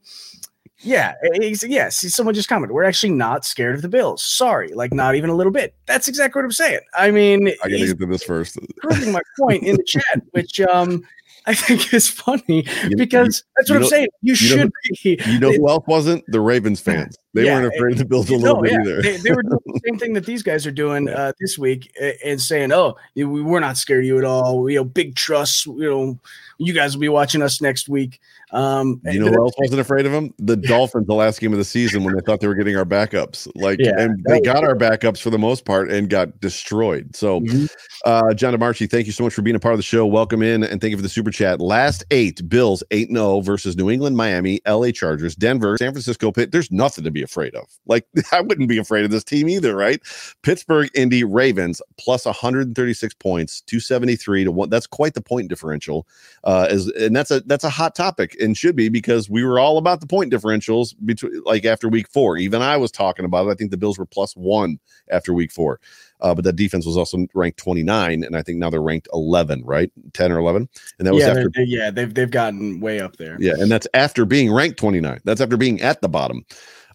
yeah, yes. Someone just commented, "We're actually not scared of the Bills." Sorry, like not even a little bit. That's exactly what I'm saying. I mean, I gotta get to this first. proving my point in the chat, which um, I think is funny because that's what I'm saying. You, you should know, be. You know who else wasn't? The Ravens fans. They yeah, weren't afraid the Bills a little no, bit yeah. either. They, they, were doing the same thing that these guys are doing uh, this week and saying, "Oh, we we're not scared of you at all. You know, big trust. You know, you guys will be watching us next week." Um, you know who else wasn't afraid of them? The Dolphins, the last game of the season, when they thought they were getting our backups. Like, yeah, and they got our backups for the most part and got destroyed. So, mm-hmm. uh, John DeMarchi, thank you so much for being a part of the show. Welcome in and thank you for the super chat. Last eight Bills 8 0 versus New England, Miami, LA Chargers, Denver, San Francisco Pitt. There's nothing to be afraid of. Like, I wouldn't be afraid of this team either, right? Pittsburgh, Indy, Ravens plus 136 points, 273 to one. That's quite the point differential. Uh, as and that's a that's a hot topic and should be because we were all about the point differentials between like after week four. Even I was talking about it. I think the Bills were plus one after week four. Uh, but that defense was also ranked 29, and I think now they're ranked 11, right? 10 or 11, and that was yeah, after. Yeah, they've they've gotten way up there. Yeah, and that's after being ranked 29. That's after being at the bottom.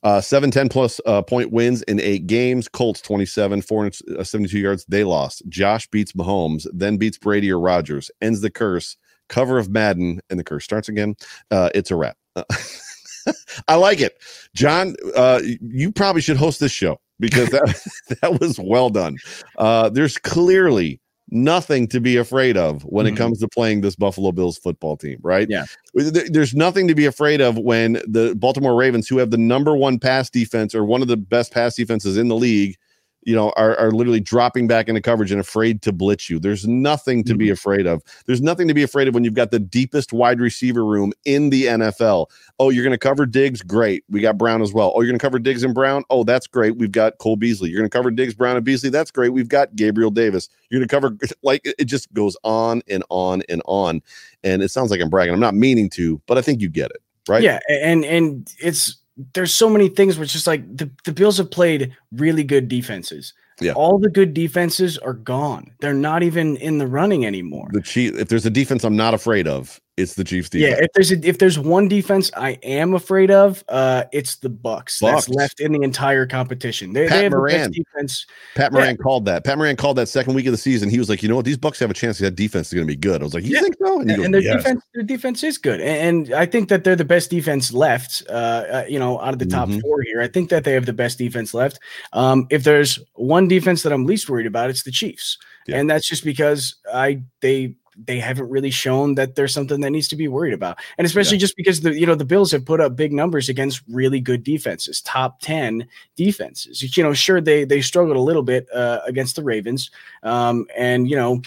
Uh, 7 10 plus uh, point wins in eight games. Colts 27, 472 uh, yards. They lost. Josh beats Mahomes, then beats Brady or Rodgers, ends the curse cover of Madden, and the curse starts again. Uh, it's a wrap. Uh, I like it, John. Uh, you probably should host this show because that that was well done. Uh, there's clearly nothing to be afraid of when mm-hmm. it comes to playing this Buffalo Bills football team, right? Yeah. There's nothing to be afraid of when the Baltimore Ravens, who have the number one pass defense or one of the best pass defenses in the league, you know, are, are literally dropping back into coverage and afraid to blitz you. There's nothing to mm-hmm. be afraid of. There's nothing to be afraid of when you've got the deepest wide receiver room in the NFL. Oh, you're going to cover Diggs? Great. We got Brown as well. Oh, you're going to cover Diggs and Brown? Oh, that's great. We've got Cole Beasley. You're going to cover Diggs, Brown, and Beasley? That's great. We've got Gabriel Davis. You're going to cover, like, it just goes on and on and on. And it sounds like I'm bragging. I'm not meaning to, but I think you get it. Right. Yeah. And, and it's, there's so many things it's just like the, the Bills have played really good defenses. Yeah. All the good defenses are gone. They're not even in the running anymore. The Chief, if there's a defense I'm not afraid of, it's the Chiefs defense. Yeah, if there's a, if there's one defense I am afraid of, uh, it's the Bucks. Bucks. That's left in the entire competition. They, Pat they have Moran. Defense. Pat Moran yeah. called that. Pat Moran called that second week of the season. He was like, you know what, these Bucks have a chance. That defense is going to be good. I was like, you yeah. think so? And, and, and their yes. defense, their defense is good, and, and, I think that they're the best defense left. Uh, uh, you know, out of the top mm-hmm. four here, I think that they have the best defense left. Um, if there's one defense that I'm least worried about, it's the Chiefs, yeah. and that's just because I they they haven't really shown that there's something that needs to be worried about. And especially yeah. just because the you know the Bills have put up big numbers against really good defenses, top 10 defenses. You know, sure they they struggled a little bit uh, against the Ravens. Um, and you know,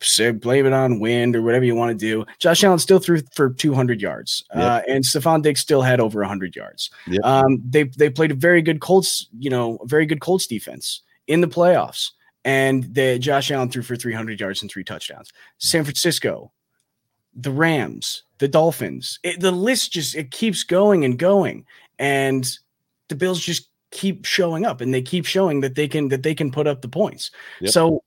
say, blame it on wind or whatever you want to do. Josh Allen still threw for 200 yards, yep. uh, and Stefon Diggs still had over 100 yards. Yep. Um, they they played a very good Colts, you know, a very good Colts defense in the playoffs and the Josh Allen threw for 300 yards and three touchdowns. San Francisco, the Rams, the Dolphins. It, the list just it keeps going and going, and the Bills just keep showing up, and they keep showing that they can that they can put up the points. Yep. So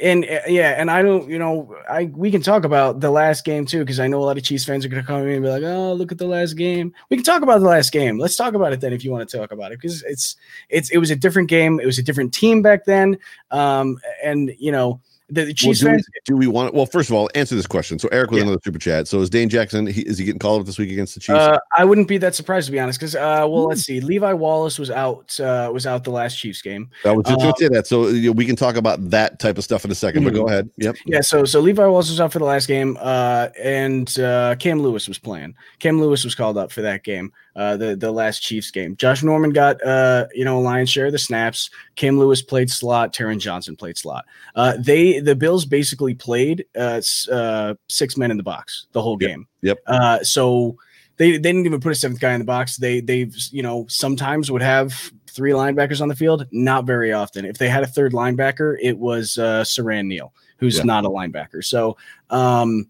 and uh, yeah, and I don't, you know, I we can talk about the last game too because I know a lot of Chiefs fans are going to come in and be like, "Oh, look at the last game." We can talk about the last game. Let's talk about it then if you want to talk about it because it's it's it was a different game. It was a different team back then, um, and you know the, the Chiefs well, do, fans. we, do we want? Well, first of all, answer this question. So Eric with Yeah. another super chat. So is Dane Jackson? He, is he getting called up this week against the Chiefs? Uh, I wouldn't be that surprised to be honest, because uh, well, let's see. Levi Wallace was out uh, was out the last Chiefs game. I was just to say that. So you know, we can talk about that type of stuff in a 2nd but Mhm. go ahead. Yep. Yeah, so so Levi Wallace was out for the last game, uh, and uh, Cam Lewis was playing. Cam Lewis was called up for that game, uh, the the last Chiefs game. Josh Norman got uh, you know a lion's share of the snaps. Cam Lewis played slot. Taron Johnson played slot. Uh, they the Bills basically played uh, uh, six men in the box the whole game. yep. Uh, so they they didn't even put a seventh guy in the box. They they've you know sometimes would have three linebackers on the field. Not very often. If they had a third linebacker, it was uh, Siran Neal, who's Yeah. not a linebacker. So. Um,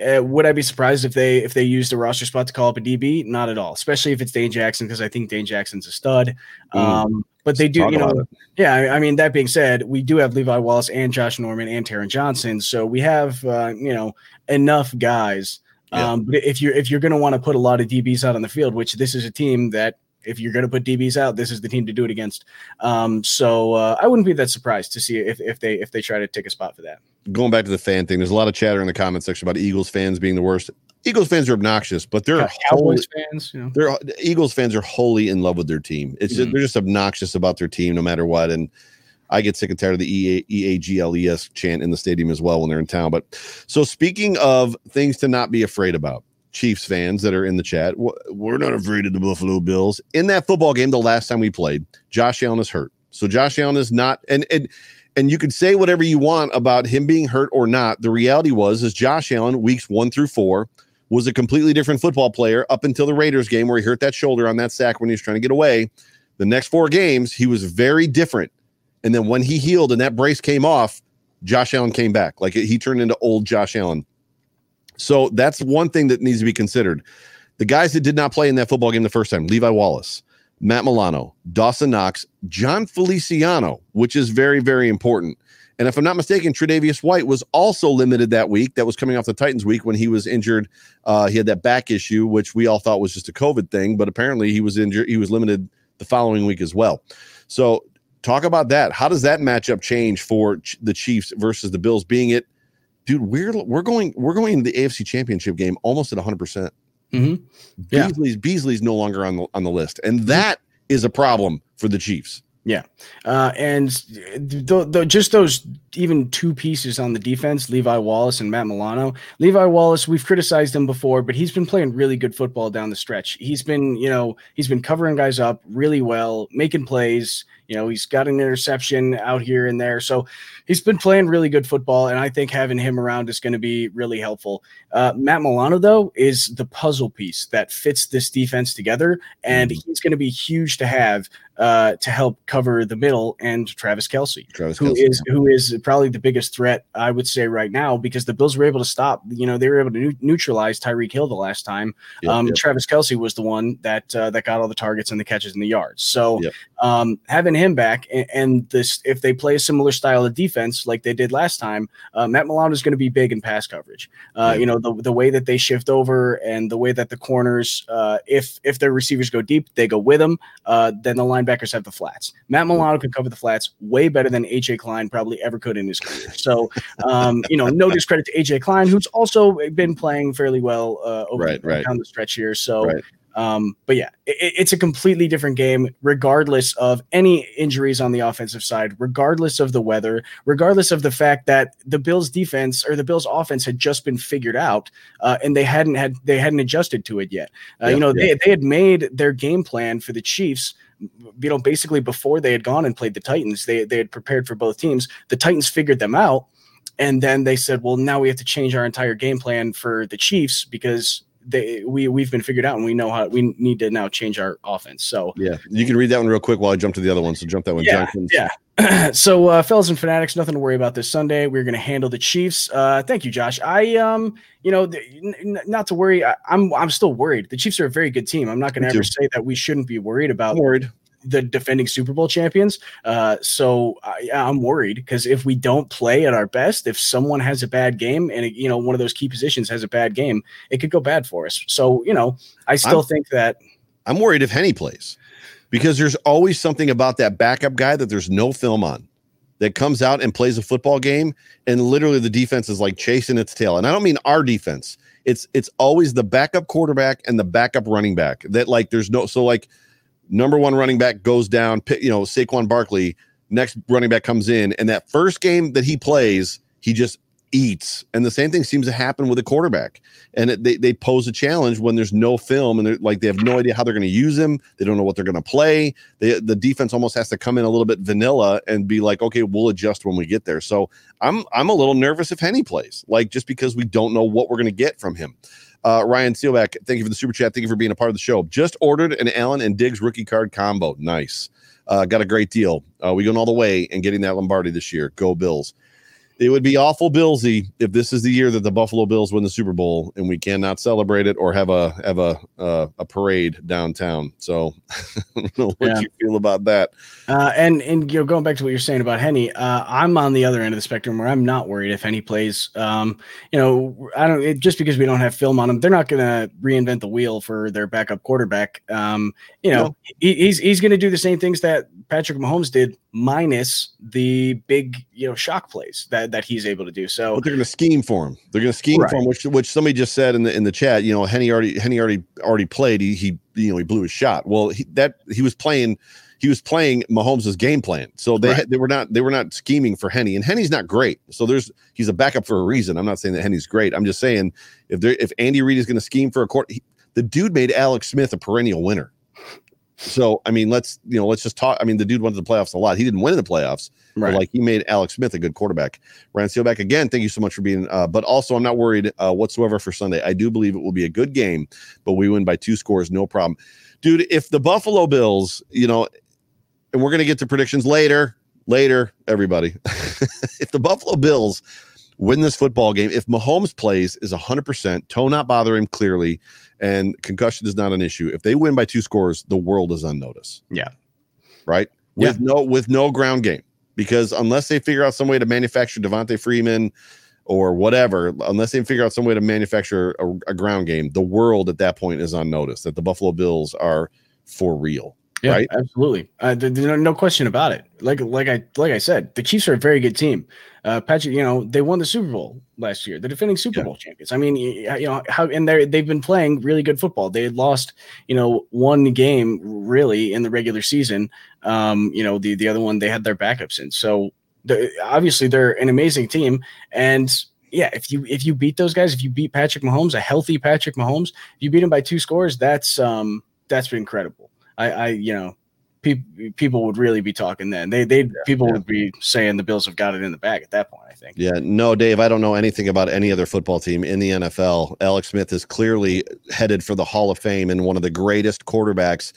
uh, would I be surprised if they if they used a roster spot to call up a DB? Not at all, especially if it's Dane Jackson because I think Dane Jackson's a stud. Mm. Um, but they do, you know, yeah. I, I mean, that being said, we do have Levi Wallace and Josh Norman and Taron Johnson, so we have uh, you know enough guys. Yeah. Um, but if you're if you're going to want to put a lot of DBs out on the field, which this is a team that if you're going to put DBs out, this is the team to do it against. Um, so uh, I wouldn't be that surprised to see if if they if they try to take a spot for that. Going back to the fan thing, there's a lot of chatter in the comment section about Eagles fans being the worst. Eagles fans are obnoxious, but they're Cowboys fans, you know. they're Eagles fans are wholly in love with their team. It's just, Mhm. they're just obnoxious about their team no matter what. And I get sick and tired of the E EAGLES chant in the stadium as well when they're in town. But so speaking of things to not be afraid about, Chiefs fans that are in the chat, we're not afraid of the Buffalo Bills. In that football game, the last time we played, Josh Allen is hurt. So Josh Allen is not, and and and you could say whatever you want about him being hurt or not. The reality was, is Josh Allen weeks one through four was a completely different football player up until the Raiders game where he hurt that shoulder on that sack when he was trying to get away. The next four games, he was very different. And then when he healed and that brace came off, Josh Allen came back. Like he turned into old Josh Allen. So that's one thing that needs to be considered. The guys that did not play in that football game the first time, Levi Wallace, Matt Milano, Dawson Knox, Jon Feliciano, which is very, very important. And if I'm not mistaken, Tre'Davious White was also limited that week. That was coming off the Titans week when he was injured. Uh, he had that back issue, which we all thought was just a COVID thing, but apparently he was injured. He was limited the following week as well. So talk about that. How does that matchup change for Ch- the Chiefs versus the Bills? Being it, dude, we're we're going we're going into the AFC Championship game almost at 100. percent Mhm. Yeah. Beasley's Beasley's no longer on the on the list, and that is a problem for the Chiefs. Yeah, uh, and th- th- just those even two pieces on the defense, Levi Wallace and Matt Milano. Levi Wallace, we've criticized him before, but he's been playing really good football down the stretch. He's been, you know, he's been covering guys up really well, making plays. You know, he's got an interception out here and there. So he's been playing really good football. And I think having him around is going to be really helpful. Uh, Matt Milano, though, is the puzzle piece that fits this defense together. And he's going to be huge to have uh, to help cover the middle and Travis Kelce Travis who Kelce. is who is probably the biggest threat I would say right now because the Bills were able to stop. You know, they were able to neu- neutralize Tyreek Hill the last time. Yep, um, yep. Travis Kelce was the one that uh, that got all the targets and the catches in the yards. So Yep. um, having him back and, and this, if they play a similar style of defense like they did last time, uh, Matt Milano is going to be big in pass coverage. Uh, Yeah. You know, the the way that they shift over and the way that the corners, uh, if if their receivers go deep, they go with them. Uh, then the linebackers have the flats. Matt Milano can cover the flats way better than AJ Klein probably ever could in his career. So, um, you know, no discredit to AJ Klein, who's also been playing fairly well uh, over Right, right. down the stretch here. So, Right. Um, but yeah, it, it's a completely different game, regardless of any injuries on the offensive side, regardless of the weather, regardless of the fact that the Bills' defense or the Bills' offense had just been figured out, uh, and they hadn't had they hadn't adjusted to it yet. Uh, Yeah, you know, yeah. they they had made their game plan for the Chiefs. You know, basically before they had gone and played the Titans, they they had prepared for both teams. The Titans figured them out, and then they said, "Well, now we have to change our entire game plan for the Chiefs because they we we've been figured out and we know how we need to now change our offense." So Yeah, you can read that one real quick while I jump to the other one. So jump that one. Yeah, Jenkins. yeah. so uh fellas and fanatics nothing to worry about this sunday we're going to handle the chiefs uh thank you josh i um you know th- n- not to worry I, i'm i'm still worried the chiefs are a very good team i'm not going to ever too. say that we shouldn't be worried about I'm worried. The defending Super Bowl champions. Uh, so I, I'm worried because if we don't play at our best, if someone has a bad game and you know one of those key positions has a bad game, it could go bad for us. So you know, I still I'm, think that I'm worried if Henne plays because there's always something about that backup guy that there's no film on that comes out and plays a football game and literally the defense is like chasing its tail. And I don't mean our defense. It's it's always the backup quarterback and the backup running back that like there's no so like number one running back goes down, you know, Saquon Barkley, next running back comes in, and that first game that he plays, he just eats. And the same thing seems to happen with a quarterback. And it, they, they pose a challenge when there's no film and they're like they have no idea how they're going to use him. They don't know what they're going to play. They, the defense almost has to come in a little bit vanilla and be like, okay, we'll adjust when we get there. So I'm I'm a little nervous if Henne plays, like just because we don't know what we're going to get from him. Uh, Ryan Seelback, thank you for the super chat. Thank you for being a part of the show. Just ordered an Allen and Diggs rookie card combo. Nice. Uh, got a great deal. Uh, we going all the way and getting that Lombardi this year. Go Bills it would be awful billsy if this is the year that the Buffalo Bills win the Super Bowl and we cannot celebrate it or have a have a uh, a parade downtown. So I don't what yeah. you feel about that. Uh, and and you know, going back to what you're saying about Henne, uh, I'm on the other end of the spectrum where I'm not worried if Henne plays. Um, you know, I don't it, just because we don't have film on him, they're not going to reinvent the wheel for their backup quarterback. Um, you know, no. he, he's he's going to do the same things that Patrick Mahomes did, minus the big you know shock plays that that he's able to do. So but they're going to scheme for him. They're going to scheme right. for him, which which somebody just said in the in the chat. You know, Henne already Henne already already played. He he you know he blew his shot. Well, he, that he was playing he was playing Mahomes' game plan. So they right. they were not they were not scheming for Henne. And Henne's not great. So there's he's a backup for a reason. I'm not saying that Henne's great. I'm just saying if there if Andy Reid is going to scheme for a court, he, the dude made Alex Smith a perennial winner. So I mean, let's you know, let's just talk. I mean, the dude went to the playoffs a lot. He didn't win in the playoffs, right? like he made Alex Smith a good quarterback. Ryan Seelback again. Thank you so much for being. Uh, but also, I'm not worried uh, whatsoever for Sunday. I do believe it will be a good game, but we win by two scores, no problem, dude. If the Buffalo Bills, you know, and we're gonna get to predictions later, later, everybody. if the Buffalo Bills win this football game, if Mahomes plays is 100%, toe not bother him clearly and concussion is not an issue. If they win by two scores, the world is on notice. Yeah. Right? With yeah. no with no ground game. Because unless they figure out some way to manufacture Devonta Freeman or whatever, unless they figure out some way to manufacture a, a ground game, the world at that point is on notice that the Buffalo Bills are for real. Yeah, right? absolutely. Uh, there's no question about it. Like like I like I said, the Chiefs are a very good team. Uh, Patrick, you know, they won the Super Bowl last year. They're the defending Super yeah. Bowl champions. I mean, you know how and they they've been playing really good football. They had lost, you know, one game really in the regular season. Um, you know, the the other one they had their backups in. So the, obviously they're an amazing team and yeah, if you if you beat those guys, if you beat Patrick Mahomes, a healthy Patrick Mahomes, if you beat him by two scores, that's um that's incredible. I, I you know, pe- people would really be talking then. They they yeah, people yeah. would be saying the Bills have got it in the bag at that point. I think. Yeah, no, Dave, I don't know anything about any other football team in the NFL. Alex Smith is clearly headed for the Hall of Fame and one of the greatest quarterbacks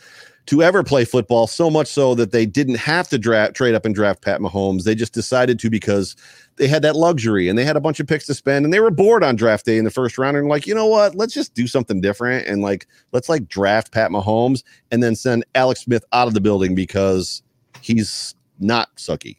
to ever play football. So much so that they didn't have to draft trade up and draft Pat Mahomes. They just decided to because they had that luxury and they had a bunch of picks to spend and they were bored on draft day in the first round and like, you know what? Let's just do something different and like let's like draft Pat Mahomes and then send Alex Smith out of the building because he's not sucky.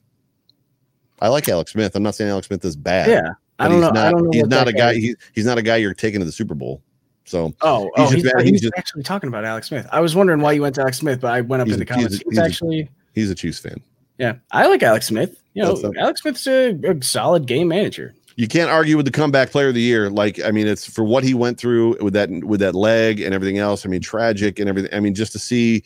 I like Alex Smith. I'm not saying Alex Smith is bad. Yeah. I don't, know, not, I don't know. He's not a guy. He's, he's not a guy you're taking to the Super Bowl. So oh, he's oh, he's, he's, he's just, actually talking about Alex Smith. I was wondering why you went to Alex Smith, but I went up in the comments. He's, he's actually a, he's a Chiefs fan. Yeah, I like Alex Smith. You know, Alex Smith's a, a, solid game manager. You can't argue with the comeback player of the year. Like, I mean, it's for what he went through with that with that leg and everything else. I mean, tragic and everything. I mean, just to see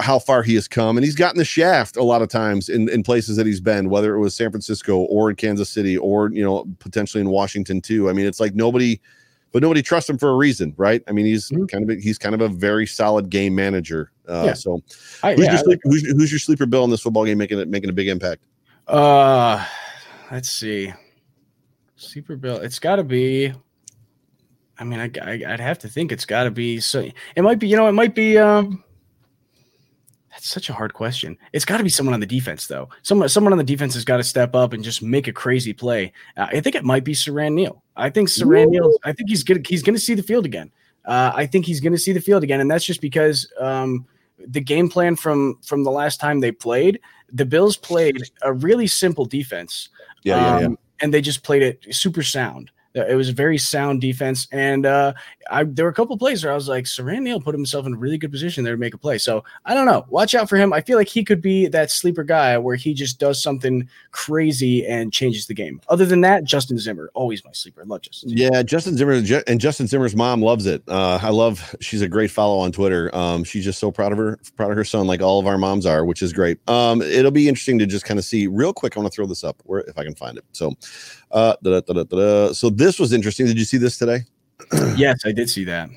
how far he has come, and he's gotten the shaft a lot of times in, in places that he's been, whether it was San Francisco or in Kansas City or you know potentially in Washington too. I mean, it's like nobody but nobody trusts him for a reason, right? I mean, he's mm-hmm. kind of a, he's kind of a very solid game manager. Uh, yeah. So, I, who's, yeah, your sleep, like who's, who's, your sleeper bill in this football game making it making a big impact? Uh, let's see, sleeper bill. It's got to be. I mean, I, I would have to think it's got to be. So it might be. You know, it might be. Um, that's such a hard question. It's got to be someone on the defense, though. Someone, someone on the defense has got to step up and just make a crazy play. Uh, I think it might be Siran Neal. I think Siran Neal. I think he's gonna he's gonna see the field again. Uh, I think he's gonna see the field again, and that's just because um, the game plan from from the last time they played, the Bills played a really simple defense. Yeah, yeah, yeah. Um, and they just played it super sound. Uh, It was a very sound defense, and uh, I there were a couple plays where I was like, Siran Neal put himself in a really good position there to make a play. So I don't know. Watch out for him. I feel like he could be that sleeper guy where he just does something crazy and changes the game. Other than that, Justin Zimmer, always my sleeper. I love Justin. Zimmer. Yeah, Justin Zimmer and Justin Zimmer's mom loves it. Uh, I love. She's a great follow on Twitter. Um, she's just so proud of her, proud of her son, like all of our moms are, which is great. Um, it'll be interesting to just kind of see real quick. I want to throw this up where if I can find it. So, uh, da-da-da-da-da. so this was interesting. Did you see this today? yes, I did see that.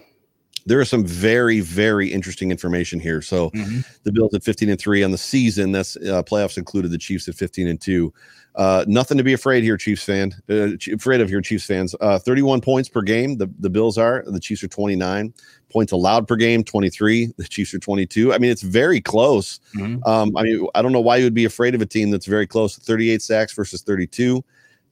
There is some very, very interesting information here. So, Mhm. the Bills at 15 and 3 on the season. That's uh, playoffs included the Chiefs at 15 and 2. Uh, nothing to be afraid here, Chiefs fan. Uh, afraid of here, Chiefs fans. Uh, 31 points per game. The, the Bills are. The Chiefs are 29 points allowed per game. 23. The Chiefs are 22. I mean, it's very close. Mhm. Um, I mean, I don't know why you would be afraid of a team that's very close. 38 sacks versus 32.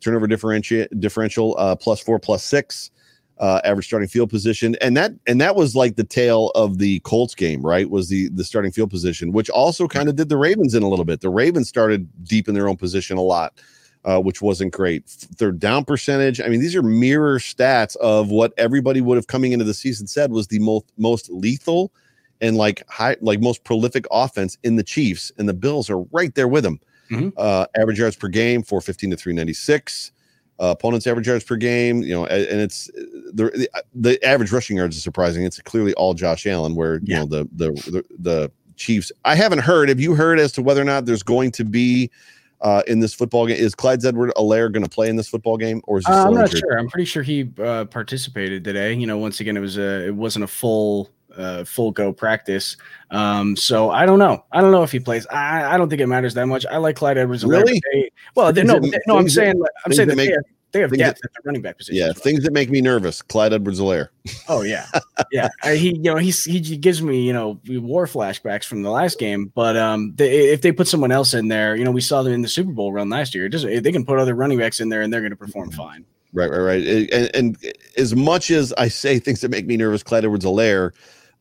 Turnover differential differential uh, plus four plus six. Uh, average starting field position, and that and that was like the tail of the Colts game, right? Was the the starting field position, which also kind of did the Ravens in a little bit. The Ravens started deep in their own position a lot, uh, which wasn't great. Third down percentage. I mean, these are mirror stats of what everybody would have coming into the season said was the most most lethal and like high like most prolific offense in the Chiefs, and the Bills are right there with them. Mhm. Uh, average yards per game, four fifteen to three ninety six. Uh, opponents average yards per game, you know, and it's the, the the average rushing yards is surprising. It's clearly all Josh Allen, where you know the, the the the Chiefs. I haven't heard. Have you heard as to whether or not there's going to be uh, in this football game? Is Clyde Edward Helaire going to play in this football game, or is he Uh, I'm not injured? sure. I'm pretty sure he uh, participated today. You know, once again, it was a it wasn't a full uh, full go practice. Um, so I don't know. I don't know if he plays. I, I don't think it matters that much. I like Clyde Edwards. Really? They, well, they, no, that- no. I'm things that- saying I'm saying that that they have, they have things that- at the running back position. Yeah, well. things that make me nervous. Clyde Edwards Helaire. Oh yeah, yeah. I, he, you know, he's he gives me you know war flashbacks from the last game. But um, they, if they put someone else in there, you know, we saw them in the Super Bowl run last year. It doesn't, they can put other running backs in there and they're going to perform fine. Right, right, right. And, and as much as I say things that make me nervous, Clyde Edwards Alaire,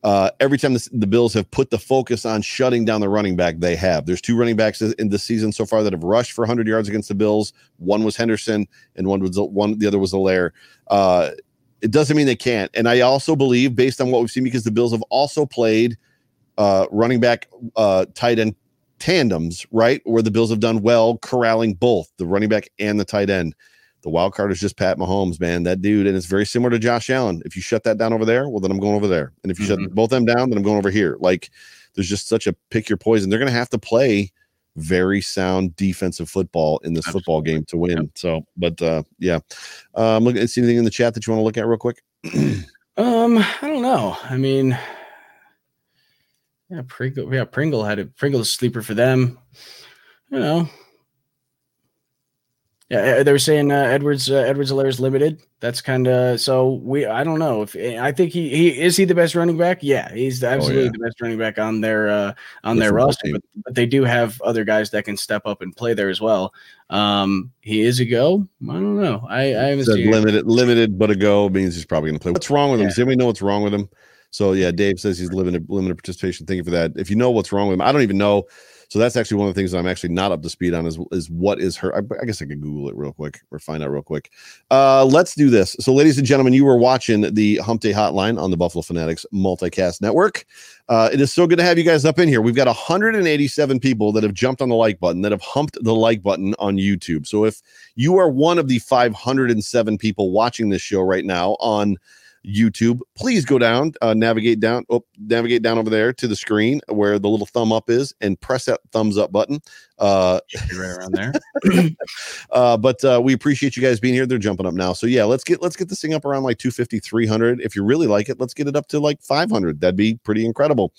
uh, every time the, the Bills have put the focus on shutting down the running back, they have. There's two running backs in this season so far that have rushed for 100 yards against the Bills. One was Henderson, and one was one. The other was Helaire. Uh, it doesn't mean they can't. And I also believe, based on what we've seen, because the Bills have also played uh, running back, uh, tight end tandems, right, where the Bills have done well corralling both the running back and the tight end. The wild card is just Pat Mahomes, man. That dude, and it's very similar to Josh Allen. If you shut that down over there, well, then I'm going over there. And if you shut Mhm. both them down, then I'm going over here. Like, there's just such a pick your poison. They're going to have to play very sound defensive football in this football game to win. So, but uh, yeah, um, look. See anything in the chat that you want to look at real quick? Um, I don't know. I mean, yeah, Pringle. Yeah, Pringle had a Pringle's sleeper for them. You know. Yeah, uh, they were saying uh, Edwards uh, Edwards Helaire is limited. That's kind of so we. I don't know if I think he he is he the best running back. Yeah, he's absolutely yeah. the best running back on their uh, on The their roster. But, but they do have other guys that can step up and play there as well. Um, he is a go. I don't know. I I haven't Said limited, limited, but a go means he's probably going to play. What's wrong with him? Yeah. Does anybody know what's wrong with him? So yeah, Dave says he's limited, limited participation. Thank you for that. If you know what's wrong with him, I don't even know. So that's actually one of the things I'm actually not up to speed on is is what is her. I, I guess I could Google it real quick or find out real quick. Uh, let's do this. So, ladies and gentlemen, you were watching the Hump Day Hotline on the Buffalo Fanatics Multicast Network. Uh, it is so good to have you guys up in here. We've got 187 people that have jumped on the like button, that have humped the like button on YouTube. So if you are one of the 507 people watching this show right now on YouTube, please go down, uh, navigate down, oh, navigate down over there to the screen where the little thumb up is, and press that thumbs up button. Uh, right around there. uh, but uh, we appreciate you guys being here. They're jumping up now. So yeah, let's get let's get this thing up around like 250, 300. If you really like it, let's get it up to like 500. That'd be pretty incredible.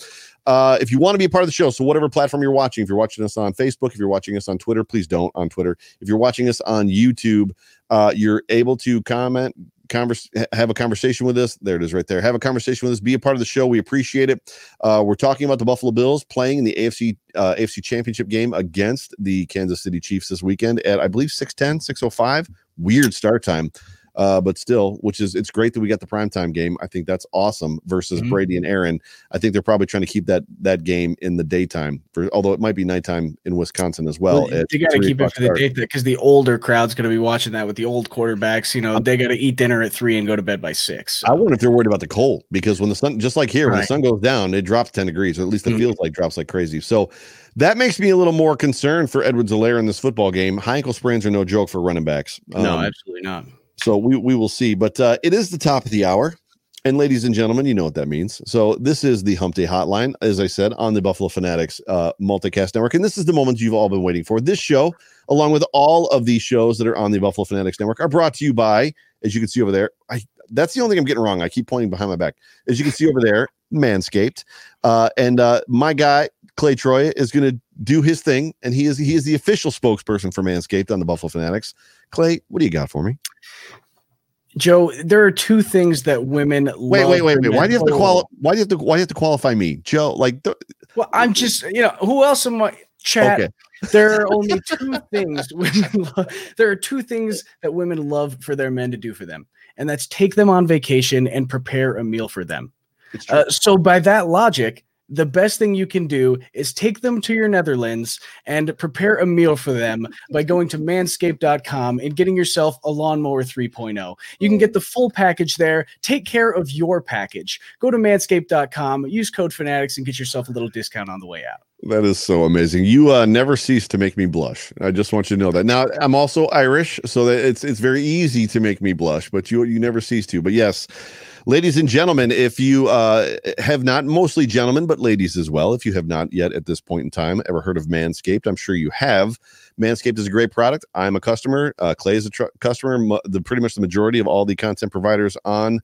Uh, if you want to be a part of the show, so whatever platform you're watching, if you're watching us on Facebook, if you're watching us on Twitter, please don't on Twitter. If you're watching us on YouTube, uh, you're able to comment, converse, have a conversation with us. There it is, right there. Have a conversation with us. Be a part of the show. We appreciate it. Uh, we're talking about the Buffalo Bills playing in the AFC uh, AFC Championship game against the Kansas City Chiefs this weekend at I believe 610, 605. Weird start time. Uh, but still, which is it's great that we got the primetime game. I think that's awesome versus Mhm. Brady and Aaron. I think they're probably trying to keep that that game in the daytime for although it might be nighttime in Wisconsin as well. at they got to keep it for the day because the older crowd's going to be watching that with the old quarterbacks. You know, they got to eat dinner at three and go to bed by six. I wonder if they're worried about the cold because when the sun, just like here, when the sun goes down, it drops 10 degrees, or at least it Mhm. feels like drops like crazy. So that makes me a little more concerned for Edwards Helaire in this football game. High ankle sprains are no joke for running backs. no, Um, absolutely not. So we, we will see. But uh, it is the top of the hour. And ladies and gentlemen, you know what that means. So this is the Hump Day Hotline, as I said, on the Buffalo Fanatics uh, Multicast Network. And this is the moment you've all been waiting for. This show, along with all of these shows that are on the Buffalo Fanatics Network, are brought to you by, as you can see over there. I that's the only thing I'm getting wrong. I keep pointing behind my back. As you can see over there, Manscaped. Uh, and uh, my guy, Clay Troy, is going to do his thing, and he is he is the official spokesperson for Manscaped on the Buffalo Fanatics. Clay, what do you got for me? Joe, there are two things that women Wait, love wait, wait, wait. Why do you have to men- quali- Why do you have to? Why do you have to qualify me, Joe? Like, th- Well, I'm just, you know, who else am I? Chat. okay, There are only two things women love. There are two things that women love for their men to do for them, and that's take them on vacation and prepare a meal for them. Uh, so, by that logic, the best thing you can do is take them to your Netherlands and prepare a meal for them by going to manscaped.com and getting yourself a lawnmower 3.0. You can get the full package there. Take care of your package. Go to manscaped.com, use code fanatics, and get yourself a little discount on the way out. that is so amazing. You uh, never cease to make me blush. I just want you to know that. Now, I'm also Irish, so that it's it's very easy to make me blush, but you you never cease to. But yes. Ladies and gentlemen, if you uh, have not, mostly gentlemen, but ladies as well, if you have not yet at this point in time ever heard of Manscaped, I'm sure you have. Manscaped is a great product. I'm a customer. Uh, Clay is a tr- customer. The pretty much the majority of all the content providers on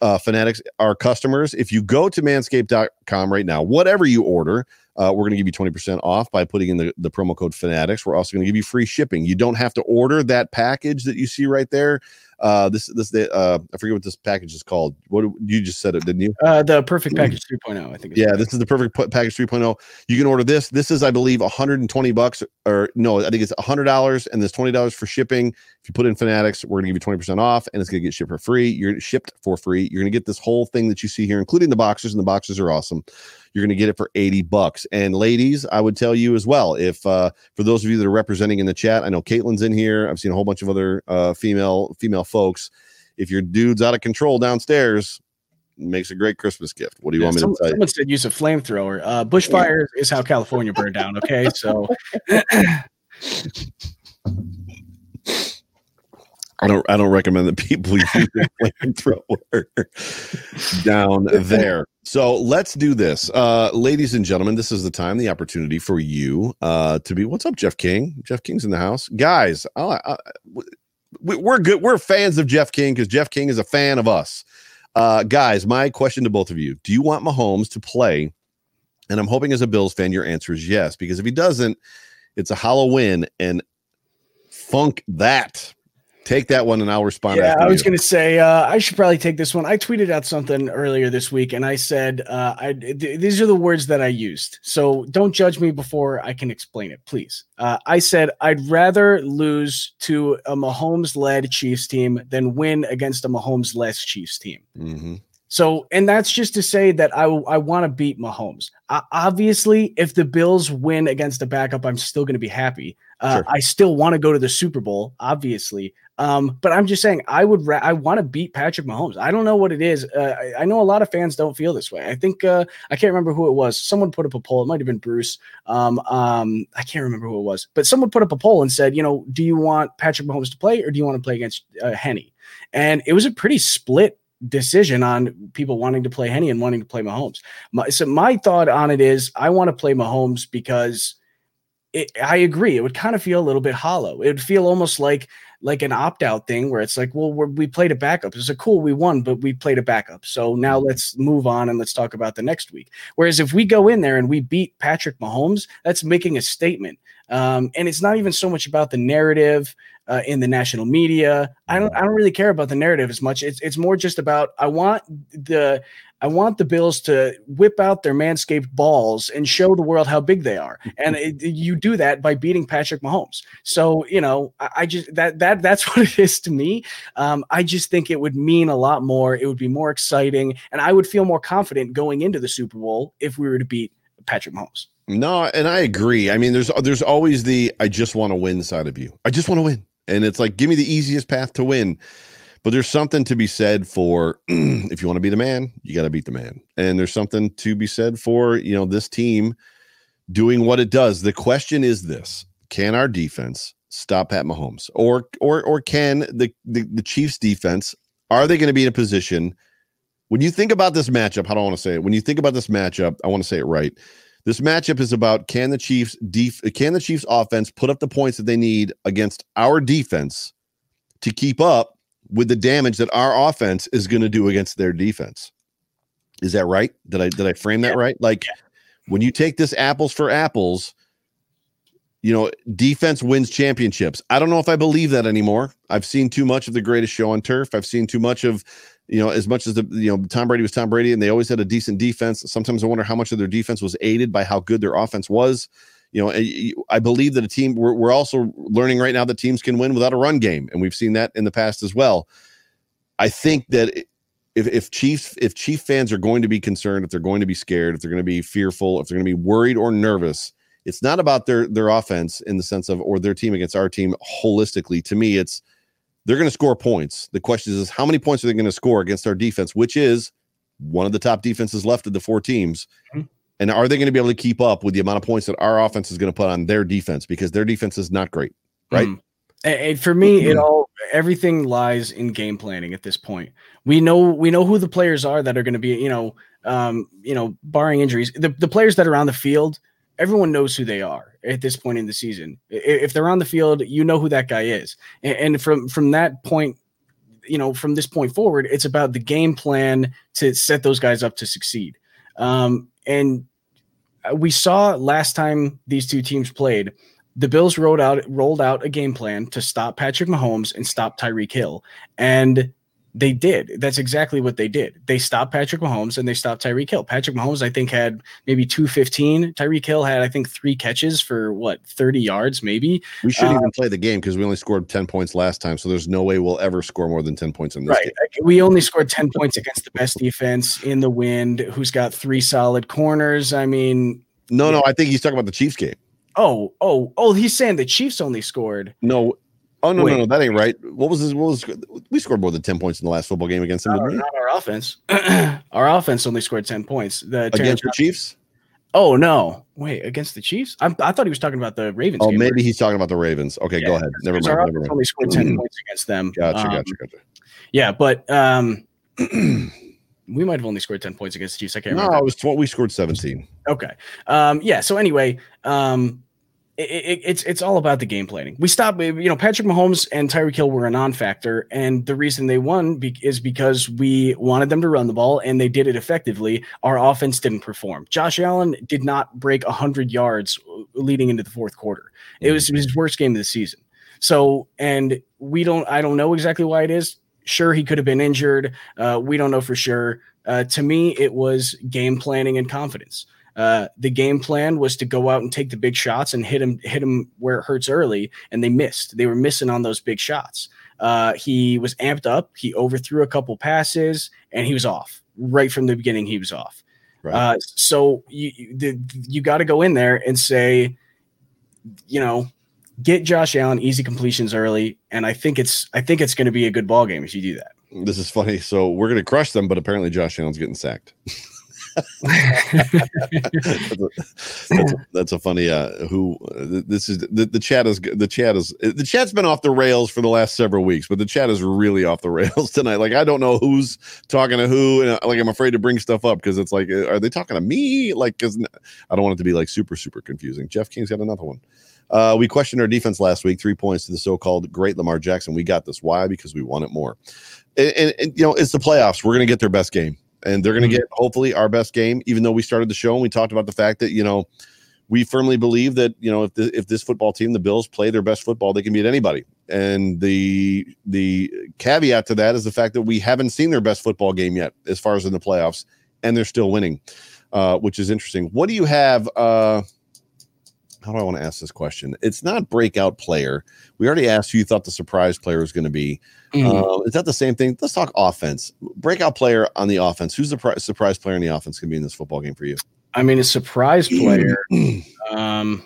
uh, Fanatics are customers. If you go to manscaped.com right now, whatever you order, uh, we're going to give you 20% off by putting in the, the promo code Fanatics. We're also going to give you free shipping. You don't have to order that package that you see right there. Uh, this this the uh, I forget what this package is called. What you just said it, didn't you? Uh, the perfect package 3.0, I think. Yeah, this is the perfect package 3.0. You can order this. This is, I believe, 120 bucks, or no, I think it's $100 and there's $20 for shipping. If you put in Fanatics, we're going to give you 20% off and it's going to get shipped for free. You're shipped for free. You're going to get this whole thing that you see here, including the boxers, and the boxers are awesome. You're going to get it for 80 bucks. And ladies, I would tell you as well, if uh, for those of you that are representing in the chat, I know Caitlin's in here. I've seen a whole bunch of other uh, female female folks. If your dude's out of control downstairs, makes a great Christmas gift. What do you Yeah, want me some- to tell you? someone said use a flamethrower. Uh, bushfire is how California burned down. Okay, so I don't I don't recommend that people use a flamethrower down there. So let's do this. Uh ladies and gentlemen, this is the time, the opportunity for you uh to be what's up, Jeff King? Jeff King's in the house. Guys, I, I, we, we're good. We're fans of Jeff King because Jeff King is a fan of us. Uh guys, my question to both of you: Do you want Mahomes to play? And I'm hoping as a Bills fan, your answer is yes, because if he doesn't, it's a hollow win and funk that. Take that one, and I'll respond. yeah, I was going to say uh, I should probably take this one. I tweeted out something earlier this week, and I said uh, I, th- these are the words that I used. So don't judge me before I can explain it, please. Uh, I said I'd rather lose to a Mahomes-led Chiefs team than win against a Mahomes-less Chiefs team. Mhm. So, and that's just to say that I I want to beat Mahomes. Uh, obviously, if the Bills win against a backup, I'm still going to be happy. Uh, Sure. I still want to go to the Super Bowl, obviously. Um, but I'm just saying, I would ra- I want to beat Patrick Mahomes. I don't know what it is. Uh, I, I know a lot of fans don't feel this way. I think uh, I can't remember who it was. Someone put up a poll. It might have been Bruce. Um, um, I can't remember who it was, but someone put up a poll and said, you know, do you want Patrick Mahomes to play or do you want to play against uh, Henne? And it was a pretty split decision on people wanting to play Henne and wanting to play Mahomes. My, so my thought on it is I want to play Mahomes because it, I agree. It would kind of feel a little bit hollow. It would feel almost like like an opt out thing where it's like, well, we're, we played a backup. It's a cool, we won, but we played a backup. So now let's move on and let's talk about the next week. Whereas if we go in there and we beat Patrick Mahomes, that's making a statement. Um, and it's not even so much about the narrative uh, in the national media. I don't I don't really care about the narrative as much. It's it's more just about I want the I want the Bills to whip out their manscaped balls and show the world how big they are. And it, you do that by beating Patrick Mahomes. So, you know, I, I, just that that that's what it is to me. Um, I just think it would mean a lot more. It would be more exciting, and I would feel more confident going into the Super Bowl if we were to beat Patrick Mahomes. No, and I agree. I mean, there's there's always the I just want to win side of you. I just want to win. And it's like give me the easiest path to win. But there's something to be said for if you want to be the man, you got to beat the man. And there's something to be said for, you know, this team doing what it does. The question is this can our defense stop Pat Mahomes? Or or or can the, the, the Chiefs defense, are they going to be in a position when you think about this matchup, how do I want to say it? When you think about this matchup, I want to say it right. This matchup is about can the Chiefs def- can the Chiefs offense put up the points that they need against our defense to keep up with the damage that our offense is going to do against their defense. Is that right? Did I did I frame that right? Like when you take this apples for apples, you know, defense wins championships. I don't know if I believe that anymore. I've seen too much of the greatest show on turf. I've seen too much of, you know, as much as the you know Tom Brady was Tom Brady and they always had a decent defense. Sometimes I wonder how much of their defense was aided by how good their offense was you know, I believe that a team, we're, we're also learning right now that teams can win without a run game. And we've seen that in the past as well. I think that if, if Chiefs, if Chief fans are going to be concerned, if they're going to be scared, if they're going to be fearful, if they're going to be worried or nervous, it's not about their their offense in the sense of or their team against our team holistically. To me, it's they're going to score points. The question is, how many points are they going to score against our defense, which is one of the top defenses left of the four teams. Mm-hmm. And are they going to be able to keep up with the amount of points that our offense is going to put on their defense? Because their defense is not great, right? Mm. And for me, it all everything lies in game planning at this point. We know we know who the players are that are going to be, you know, um, you know, barring injuries, the, the players that are on the field, everyone knows who they are at this point in the season. If they're on the field, you know who that guy is. And from from that point, you know, from this point forward, it's about the game plan to set those guys up to succeed. Um, and Uh, we saw last time these two teams played, the Bills rolled out rolled out a game plan to stop Patrick Mahomes and stop Tyreek Hill, and they did. That's exactly what they did. They stopped Patrick Mahomes and they stopped Tyreek Hill. Patrick Mahomes, I think, had maybe 215. Tyreek Hill had, I think, three catches for what, 30 yards, maybe. We shouldn't even uh, play the game because we only scored 10 points last time. So there's no way we'll ever score more than 10 points in this right. game. We only scored 10 points against the best defense in the wind, who's got three solid corners. I mean, no, yeah. no, I think he's talking about the Chiefs game. Oh, oh, oh, he's saying the Chiefs only scored. No, Oh no, Wait. no, no, that ain't right. What was this? What was we scored more than ten points in the last football game against them? Not, not our offense. our offense only scored ten points. The against the Chiefs. Oh no! Wait, against the Chiefs? I'm, i thought he was talking about the Ravens. Oh, maybe he's talking about the Ravens. Okay, yeah, go ahead. Never mind. Never mind. Only scored 10 points against them. Gotcha, um, gotcha, gotcha. Yeah, but um, we might have only scored ten points against the Chiefs. I can't no, remember. No, it was 12, we scored seventeen. Okay. Um, yeah. So anyway, um, it, it's it's all about the game planning. We stopped, you know, Patrick Mahomes and Tyreek Hill were a non-factor, and the reason they won be, is because we wanted them to run the ball, and they did it effectively. Our offense didn't perform. Josh Allen did not break hundred yards leading into the fourth quarter. It was his worst game of the season. So, and we don't, I don't know exactly why it is. Sure, he could have been injured. Uh, we don't know for sure. Uh, to me, it was game planning and confidence. Uh, the game plan was to go out and take the big shots and hit him hit him where it hurts early, and they missed. They were missing on those big shots. Uh, he was amped up. He overthrew a couple passes, and he was off right from the beginning. He was off. Right. Uh, so you you, you got to go in there and say, you know, get Josh Allen easy completions early, and I think it's I think it's going to be a good ball game if you do that. This is funny. So we're going to crush them, but apparently Josh Allen's getting sacked. that's, a, that's, a, funny uh who uh, this is the, the chat is the chat is the chat's been off the rails for the last several weeks but the chat is really off the rails tonight like i don't know who's talking to who and uh, like i'm afraid to bring stuff up because it's like uh, are they talking to me like because i don't want it to be like super super confusing jeff king's got another one uh, we questioned our defense last week, three points to the so-called great Lamar Jackson. We got this. Why? Because we want it more. And, and, and you know, it's the playoffs. We're going to get their best game and they're going to mm-hmm. get hopefully our best game. Even though we started the show and we talked about the fact that you know we firmly believe that you know if the, if this football team, the Bills, play their best football, they can beat anybody. And the the caveat to that is the fact that we haven't seen their best football game yet, as far as in the playoffs, and they're still winning, uh, which is interesting. What do you have? Uh, how do I want to ask this question? It's not breakout player. We already asked who you thought the surprise player was going to be. Mm-hmm. Uh, is that the same thing? Let's talk offense. Breakout player on the offense. Who's the pri- surprise player in the offense going to be in this football game for you? I mean, a surprise player. um,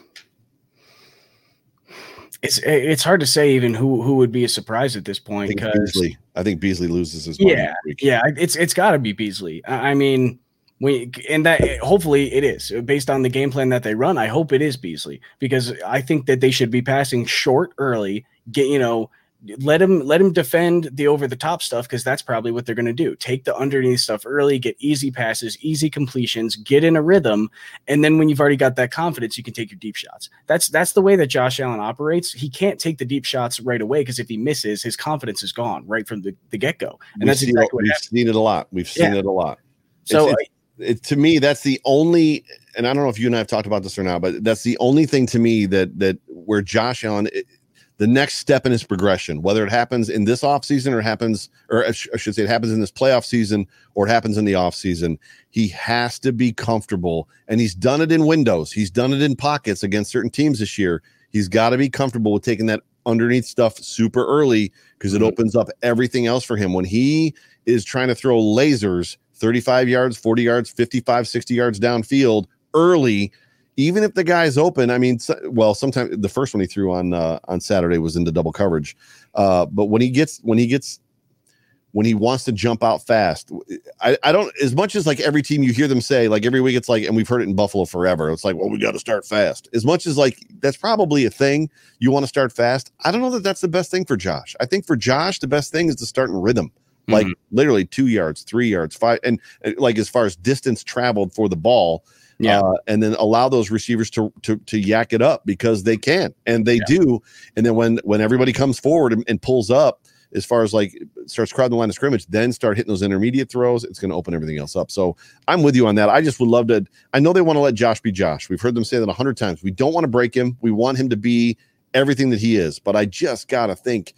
it's it's hard to say even who who would be a surprise at this point because Beasley. I think Beasley loses his yeah yeah it's it's got to be Beasley. I mean we and that hopefully it is based on the game plan that they run. I hope it is Beasley because I think that they should be passing short early. Get you know let him let him defend the over the top stuff because that's probably what they're going to do. Take the underneath stuff early, get easy passes, easy completions, get in a rhythm, and then when you've already got that confidence, you can take your deep shots. That's that's the way that Josh Allen operates. He can't take the deep shots right away because if he misses, his confidence is gone right from the, the get go. And we've that's exactly what we've happened. seen it a lot. We've seen yeah. it a lot. So it's, it's, it, to me, that's the only. And I don't know if you and I have talked about this or not, but that's the only thing to me that that where Josh Allen. It, the next step in his progression, whether it happens in this offseason or happens, or I should say, it happens in this playoff season or it happens in the offseason, he has to be comfortable. And he's done it in windows, he's done it in pockets against certain teams this year. He's got to be comfortable with taking that underneath stuff super early because it mm-hmm. opens up everything else for him. When he is trying to throw lasers 35 yards, 40 yards, 55, 60 yards downfield early, even if the guy's open, I mean, well, sometimes the first one he threw on uh, on Saturday was into double coverage, uh, but when he gets when he gets when he wants to jump out fast, I, I don't as much as like every team you hear them say like every week it's like, and we've heard it in Buffalo forever. It's like, well, we got to start fast. As much as like that's probably a thing you want to start fast. I don't know that that's the best thing for Josh. I think for Josh the best thing is to start in rhythm like mm-hmm. literally two yards, three yards, five, and like as far as distance traveled for the ball, yeah, uh, and then allow those receivers to, to to yak it up because they can and they yeah. do. And then when when everybody comes forward and, and, pulls up, as far as like starts crowding the line of scrimmage, then start hitting those intermediate throws. It's going to open everything else up. So I'm with you on that. I just would love to. I know they want to let Josh be Josh. We've heard them say that a hundred times. We don't want to break him. We want him to be everything that he is. But I just got to think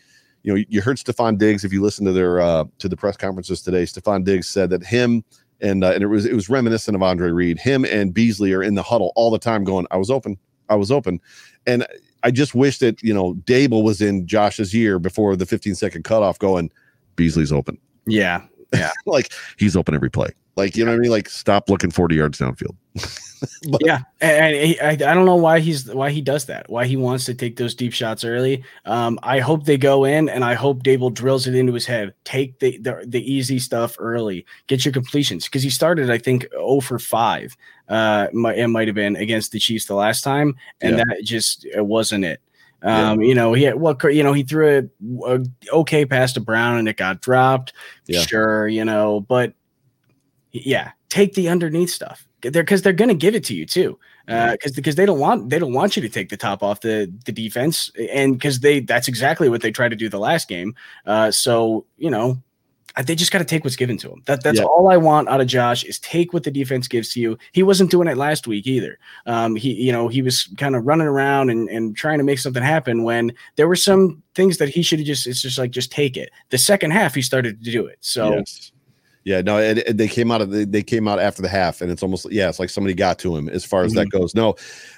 you know, you heard Stefon Diggs. If you listen to their uh, to the press conferences today, Stefon Diggs said that him and uh, and it was it was reminiscent of Andre Reed. Him and Beasley are in the huddle all the time, going, "I was open, I was open," and I just wish that you know Daboll was in Josh's year before the 15 second cutoff, going, "Beasley's open." Yeah, yeah, like he's open every play. Like you know what I mean? Like stop looking 40 yards downfield. but, yeah, and he, I, I don't know why he's why he does that. Why he wants to take those deep shots early. Um, I hope they go in, and I hope Daboll drills it into his head. Take the the, the easy stuff early. Get your completions because he started, I think, 0 for five. Uh, it might have been against the Chiefs the last time, and yeah. that just it wasn't it. Um, yeah. you know, he had what well, you know, he threw a, a, okay pass to Brown and it got dropped. Yeah. Sure, you know, but yeah, take the underneath stuff. They're because they're going to give it to you too because uh, because they don't want they don't want you to take the top off the the defense and because they that's exactly what they tried to do the last game uh, so you know they just got to take what's given to them that that's yeah. all i want out of josh is take what the defense gives to you. He wasn't doing it last week either. Um, he you know he was kind of running around and, and trying to make something happen when there were some things that he should have just it's just like just take it. The second half he started to do it so yes. Yeah, no, it, it, they came out of the, they came out after the half, and it's almost yeah, it's like somebody got to him as far as mm-hmm. that goes. No,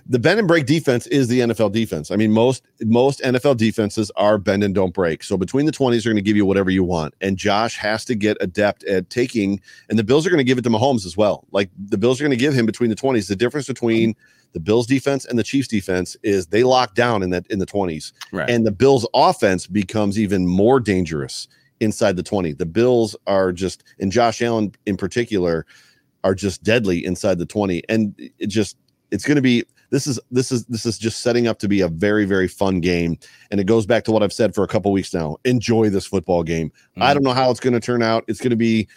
the bend and break defense is the NFL defense. I mean, most most NFL defenses are bend and don't break. So between the twenties, they're going to give you whatever you want, and Josh has to get adept at taking. And the Bills are going to give it to Mahomes as well. Like the Bills are going to give him between the twenties. The difference between the Bills defense and the Chiefs defense is they lock down in that in the 20s. Right. And the Bills offense becomes even more dangerous inside the 20. The Bills are just, and Josh Allen in particular, are just deadly inside the 20. And it just, it's going to be, this is this is this is just setting up to be a very very fun game. And it goes back to what i've said for a couple weeks now. Enjoy this football game. Mm-hmm. i don't know how it's going to turn out. It's going to be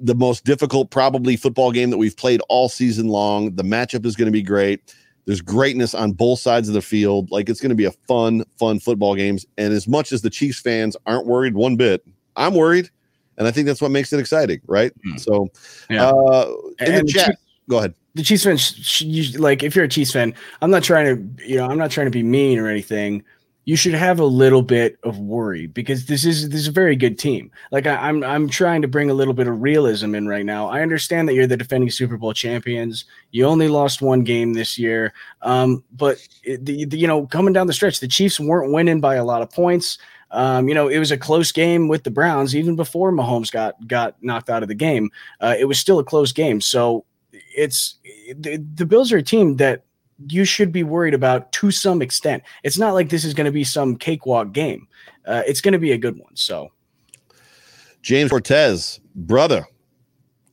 the most difficult probably football game that we've played all season long. The matchup is going to be great. There's greatness on both sides of the field. Like it's going to be a fun fun football games. And as much as the chiefs fans aren't worried one bit I'm worried, and I think that's what makes it exciting, right? Mm. So, yeah. uh, in and the chat, Chiefs, go ahead. the Chiefs fans, sh- sh- like if you're a Chiefs fan, I'm not trying to, you know, I'm not trying to be mean or anything. You should have a little bit of worry because this is this is a very good team. Like I, I'm I'm trying to bring a little bit of realism in right now. I understand that you're the defending Super Bowl champions. You only lost one game this year, um, but it, the, the, you know coming down the stretch, the Chiefs weren't winning by a lot of points. Um, you know, it was a close game with the Browns even before Mahomes got got knocked out of the game. Uh, it was still a close game. So it's the, the Bills are a team that you should be worried about to some extent. It's not like this is going to be some cakewalk game. Uh, it's going to be a good one. So, James Cortez, brother,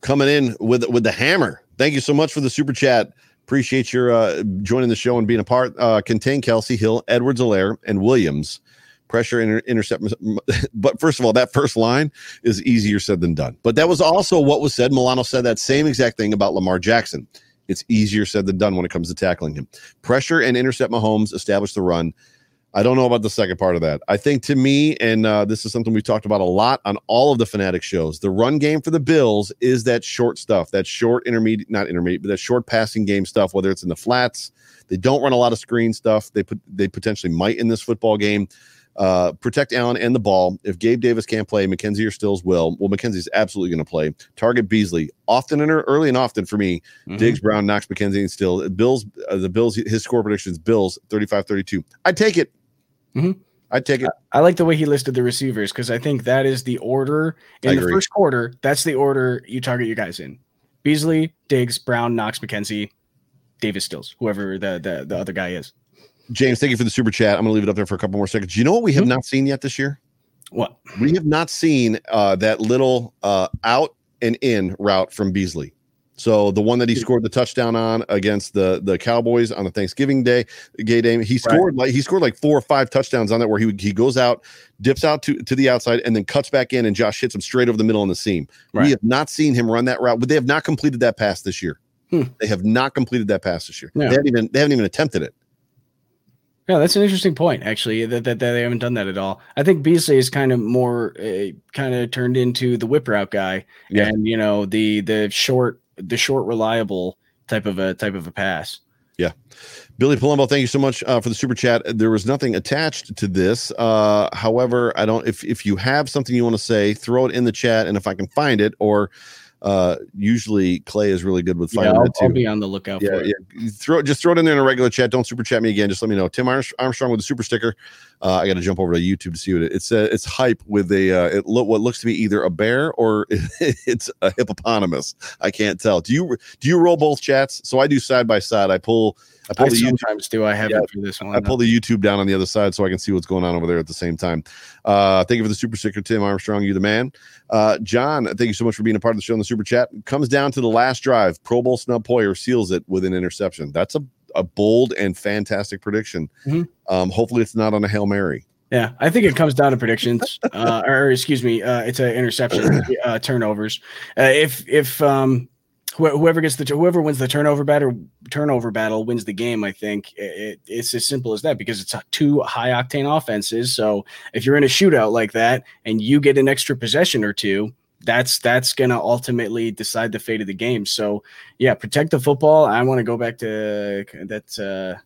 coming in with with the hammer. Thank you so much for the super chat. Appreciate your uh, joining the show and being a part. Uh, contain Kelce Hill, Edwards, Helaire, and Williams pressure inter- intercept. But first of all, that first line is easier said than done. But that was also what was said. Milano said that same exact thing about Lamar Jackson. It's easier said than done when it comes to tackling him. Pressure and intercept Mahomes, establish the run. I don't know about the second part of that. I think to me, and uh, this is something we've talked about a lot on all of the Fanatic shows, the run game for the Bills is that short stuff, that short intermediate, not intermediate, but that short passing game stuff, whether it's in the flats. They don't run a lot of screen stuff. They put they potentially might in this football game. Uh, protect Allen and the ball. If Gabe Davis can't play, McKenzie or Stills will. Well, McKenzie's absolutely going to play. Target Beasley often and early and often for me. Mm-hmm. Diggs, Brown, Knox, McKenzie, and Still. Bills, uh, the Bills, his score predictions, Bills 35 32. I'd take it. Mm-hmm. I'd take it. I, I like the way he listed the receivers because I think that is the order in the first quarter. That's the order you target your guys in Beasley, Diggs, Brown, Knox, McKenzie, Davis Stills, whoever the, the, the other guy is. James, thank you for the super chat. I'm going to leave it up there for a couple more seconds. You know what we have mm-hmm. not seen yet this year? What? We have not seen uh, that little uh, out and in route from Beasley. So the one that he scored the touchdown on against the the Cowboys on the Thanksgiving Day gay game, he scored right. like he scored like four or five touchdowns on that where he he goes out, dips out to, to the outside, and then cuts back in, and Josh hits him straight over the middle on the seam. Right. We have not seen him run that route, but they have not completed that pass this year. Hmm. They have not completed that pass this year. They haven't even they haven't even attempted it. Yeah, that's an interesting point, actually, that, that, that, they haven't done that at all. I think Beasley is kind of more uh, kind of turned into the whip route guy, yeah. and you know the the short the short reliable type of a type of a pass. Yeah, Billy Palumbo, thank you so much uh, for the super chat. There was nothing attached to this. Uh, however, I don't. If if you have something you want to say, throw it in the chat, and if I can find it, or uh, usually Clay is really good with finding yeah, I'll. I'll be on the lookout yeah, Yeah. Throw just throw it in there in a regular chat. Don't super chat me again. Just let me know. Tim Armstrong with a super sticker. Uh, I got to jump over to YouTube to see what it, it's. Uh, it's hype with a uh, it lo- what looks to be either a bear or it's a hippopotamus. I can't tell. Do you do you roll both chats? So I do side by side. I pull I pull I the sometimes YouTube, do. I have yeah, this one. I pull the YouTube down on the other side so I can see what's going on over there at the same time. Uh, thank you for the super sticker, Tim Armstrong. You the man. Uh, John, thank you so much for being a part of the show in the super chat. Comes down to the last drive. Pro Bowl snub Poyer seals it with an interception. That's a, a bold and fantastic prediction. Mm-hmm. Um, hopefully, it's not on a hail mary. Yeah, I think it comes down to predictions, uh, or excuse me, uh, it's an interception, uh, turnovers. Uh, if if um, whoever gets the whoever wins the turnover battle turnover battle wins the game. I think it, it's as simple as that because it's two high octane offenses. So if you're in a shootout like that and you get an extra possession or two, that's that's gonna ultimately decide the fate of the game. So yeah, protect the football. I want to go back to that. Uh,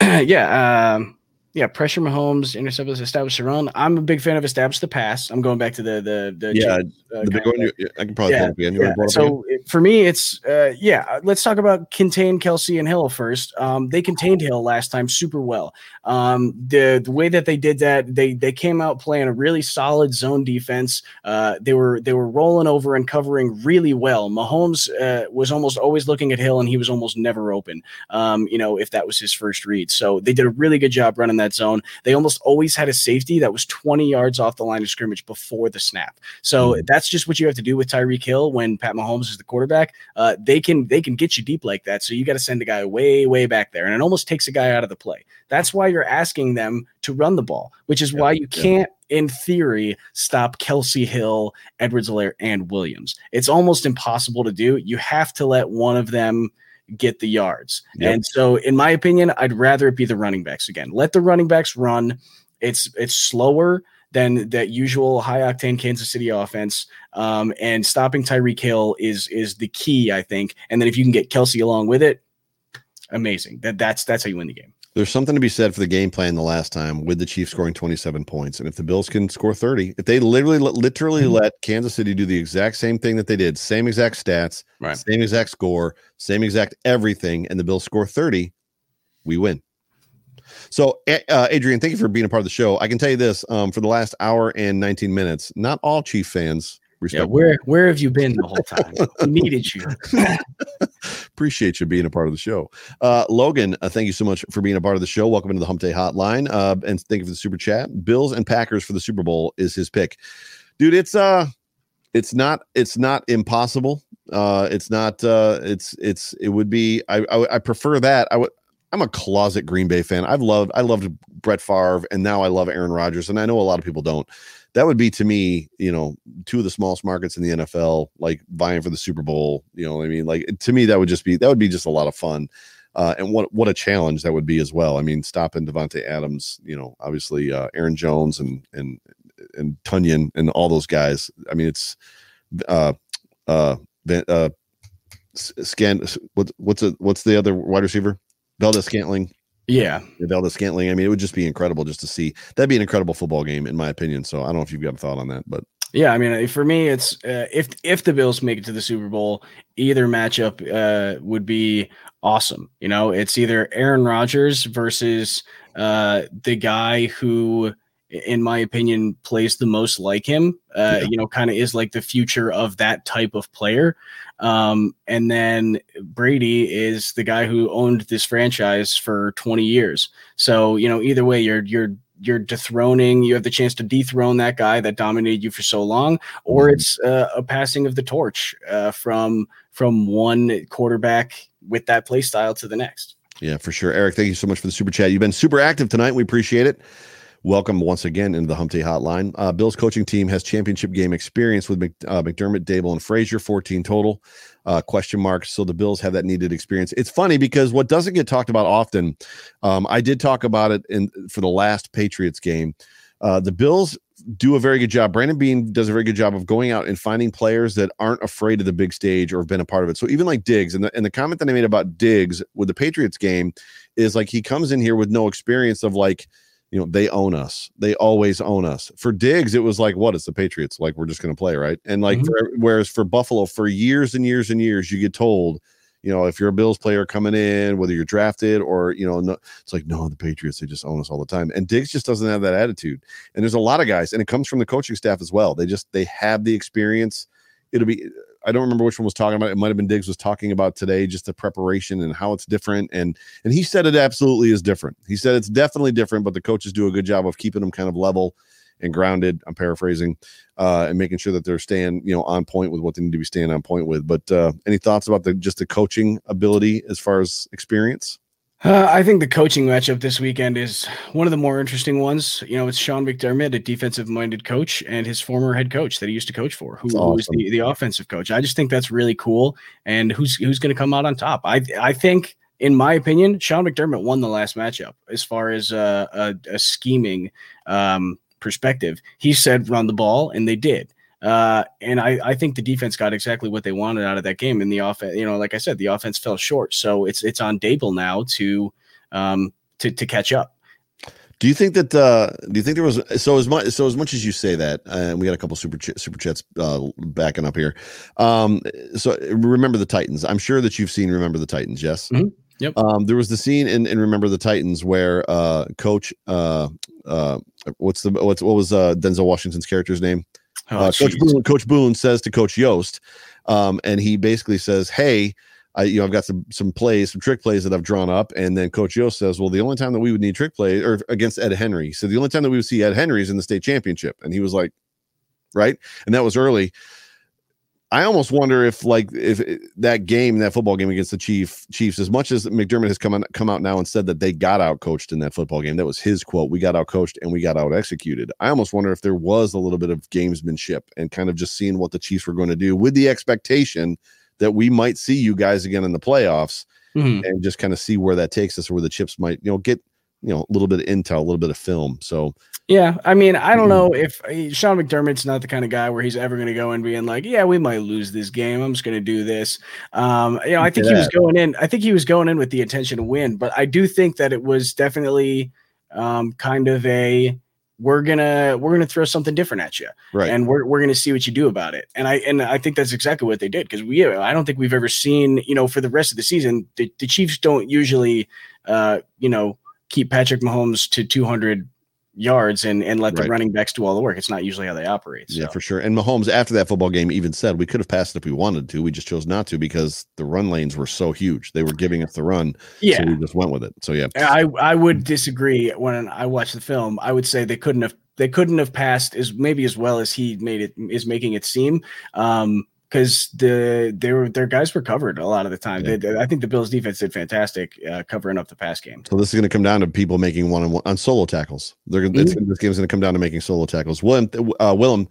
yeah. Um, yeah, pressure Mahomes, intercept establish the run. I'm a big fan of establish the pass. I'm going back to the the, the yeah uh, the big one. You, I can probably yeah, again. Yeah. So it, for me, it's uh, yeah. Let's talk about contain Kelce and Hill first. Um, they contained Hill last time super well. Um, the the way that they did that, they they came out playing a really solid zone defense. Uh, they were they were rolling over and covering really well. Mahomes uh, was almost always looking at Hill, and he was almost never open. Um, you know, if that was his first read, so they did a really good job running that zone. They almost always had a safety that was 20 yards off the line of scrimmage before the snap. So mm-hmm. that's just what you have to do with Tyreek Hill when Pat Mahomes is the quarterback. Uh, they can they can get you deep like that. So you got to send a guy way way back there, and it almost takes a guy out of the play. That's why you're asking them to run the ball, which is why you can't. In theory, stop Kelce Hill, Edwards Helaire, and Williams. It's almost impossible to do. You have to let one of them get the yards. Yep. And so, in my opinion, I'd rather it be the running backs again. Let the running backs run. It's it's slower than that usual high octane Kansas City offense. Um, and stopping Tyreek Hill is is the key, I think. And then if you can get Kelce along with it, amazing. That that's that's how you win the game. There's something to be said for the game plan the last time with the Chiefs scoring 27 points. And if the Bills can score 30, if they literally literally mm-hmm. let Kansas City do the exact same thing that they did, same exact stats, right. same exact score, same exact everything, and the Bills score 30, we win. So, uh, Adrian, thank you for being a part of the show. I can tell you this: um, for the last hour and 19 minutes, not all Chief fans Respect. Yeah, where where have you been the whole time? we needed you. Appreciate you being a part of the show. Uh, Logan, uh, thank you so much for being a part of the show. Welcome into the Hump Day Hotline. Uh, and thank you for the super chat. Bills and Packers for the Super Bowl is his pick. Dude, it's uh it's not it's not impossible. Uh it's not uh it's it's it would be I I, I prefer that. I would I'm a closet Green Bay fan. I've loved I loved Brett Favre and now I love Aaron Rodgers and I know a lot of people don't that would be to me, you know, two of the smallest markets in the NFL, like vying for the Super Bowl. You know, I mean, like to me, that would just be that would be just a lot of fun. Uh, and what what a challenge that would be as well. I mean, stopping Davante Adams, you know, obviously uh, Aaron Jones and and and Tonyan and all those guys. I mean, it's uh uh uh scan what what's a what's the other wide receiver? Valdes-Scantling. Yeah. Valdes-Scantling. I mean, it would just be incredible just to see. That'd be an incredible football game, in my opinion. So I don't know if you've got a thought on that, but yeah, I mean, for me, it's uh, if if the Bills make it to the Super Bowl, either matchup uh, would be awesome. You know, it's either Aaron Rodgers versus uh, the guy who, in my opinion, plays the most like him. Uh, yeah. You know, kind of is like the future of that type of player. Um, and then Brady is the guy who owned this franchise for 20 years. So, you know, either way, you're you're you're dethroning, you have the chance to dethrone that guy that dominated you for so long, or mm-hmm. it's uh, a passing of the torch uh, from from one quarterback with that play style to the next. Yeah, for sure. Eric, thank you so much for the super chat. You've been super active tonight. We appreciate it. Welcome once again into the Hump Day Hotline. Uh, Bill's coaching team has championship game experience with Mc, uh, McDermott, Daboll, and Frazier, 14 total. Uh, question marks. So the Bills have that needed experience. It's funny because what doesn't get talked about often, um, I did talk about it in for the last Patriots game. Uh, the Bills do a very good job. Brandon Beane does a very good job of going out and finding players that aren't afraid of the big stage or have been a part of it. So even like Diggs, and the, and the comment that I made about Diggs with the Patriots game is like he comes in here with no experience of like – you know they own us. They always own us. For diggs it was like what it's the patriots like we're just going to play right? And like mm-hmm. for, whereas for buffalo for years and years and years you get told you know if you're a bills player coming in whether you're drafted or you know no, it's like no the patriots they just own us all the time. And diggs just doesn't have that attitude. And there's a lot of guys and it comes from the coaching staff as well. They just they have the experience. It'll be I don't remember which one was talking about. It might have been Diggs was talking about today, just the preparation and how it's different. And and he said it absolutely is different. He said it's definitely different, but the coaches do a good job of keeping them kind of level and grounded. I'm paraphrasing, uh, and making sure that they're staying, you know, on point with what they need to be staying on point with. But uh, any thoughts about the just the coaching ability as far as experience? Uh, I think the coaching matchup this weekend is one of the more interesting ones. You know, it's Sean McDermott, a defensive minded coach, and his former head coach that he used to coach for, who, awesome. who was the, the offensive coach. I just think that's really cool. And who's who's going to come out on top? I I think, in my opinion, Sean McDermott won the last matchup as far as uh, a, a scheming um, perspective. He said run the ball, and they did. Uh, and I, I think the defense got exactly what they wanted out of that game. And the offense, you know, like I said, the offense fell short. So it's it's on Daboll now to um to to catch up. Do you think that? uh Do you think there was so as much so as much as you say that? And we got a couple super ch- super chats uh, backing up here. Um, so remember the Titans. I'm sure that you've seen Remember the Titans. Yes. Mm-hmm. Yep. Um, there was the scene in, in Remember the Titans where uh, Coach uh, uh, what's the what's what was uh, Denzel Washington's character's name? Oh, uh, Coach Boone, Coach Boone says to Coach Yoast, um, and he basically says, "Hey, I, you know, I've got some some plays, some trick plays that I've drawn up." And then Coach Yoast says, "Well, the only time that we would need trick plays or against Ed Henry, so the only time that we would see Ed Henry is in the state championship." And he was like, "Right," and that was early. I almost wonder if like if that game, that football game against the Chief Chiefs, as much as McDermott has come on, come out now and said that they got out coached in that football game, that was his quote. We got out coached and we got out executed. I almost wonder if there was a little bit of gamesmanship and kind of just seeing what the Chiefs were going to do with the expectation that we might see you guys again in the playoffs mm-hmm. and just kind of see where that takes us, or where the chips might, you know, get you know a little bit of intel, a little bit of film. So yeah, I mean, I don't Mm-hmm. know if Sean McDermott's not the kind of guy where he's ever going to go and being like, "Yeah, we might lose this game. I'm just going to do this." Um, you know, I think he was going in. I think he was going in with the intention to win, but I do think that it was definitely um, kind of a we're gonna we're gonna throw something different at you, right, and we're we're gonna see what you do about it. And I and I think that's exactly what they did because we I don't think we've ever seen you know for the rest of the season the, the Chiefs don't usually uh, you know keep Patrick Mahomes to 200 yards and and let the Right. running backs do all the work. It's not usually how they operate. yeah, for sure. And Mahomes after that football game even said we could have passed if we wanted to. We just chose not to because the run lanes were so huge. They were giving us the run, yeah. so we just went with it. So yeah, I I would disagree when I watched the film. I would say they couldn't have they couldn't have passed as maybe as well as he made it is making it seem. Um because the they were their guys were covered a lot of the time. Yeah. They- I think the Bills defense did fantastic uh, covering up the pass game. So this is going to come down to people making one on one on solo tackles. They're it's, this game's going to come down to making solo tackles. Willem, uh, Willem,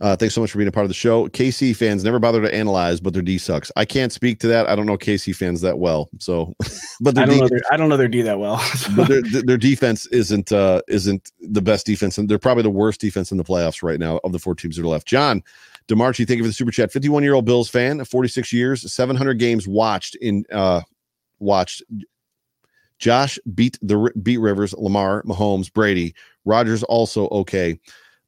uh, thanks so much for being a part of the show. KC fans never bother to analyze, but their D sucks. I can't speak to that. I don't know KC fans that well. So, but I don't know their I don't know their D that well. but their, their their defense isn't uh, isn't the best defense, and they're probably the worst defense in the playoffs right now of the four teams that are left. John. Demarchi, thank you for the super chat. 51 year old Bills fan, 46 years, 700 games watched in uh watched Josh beat the beat Rivers, Lamar, Mahomes, Brady, Rodgers also okay.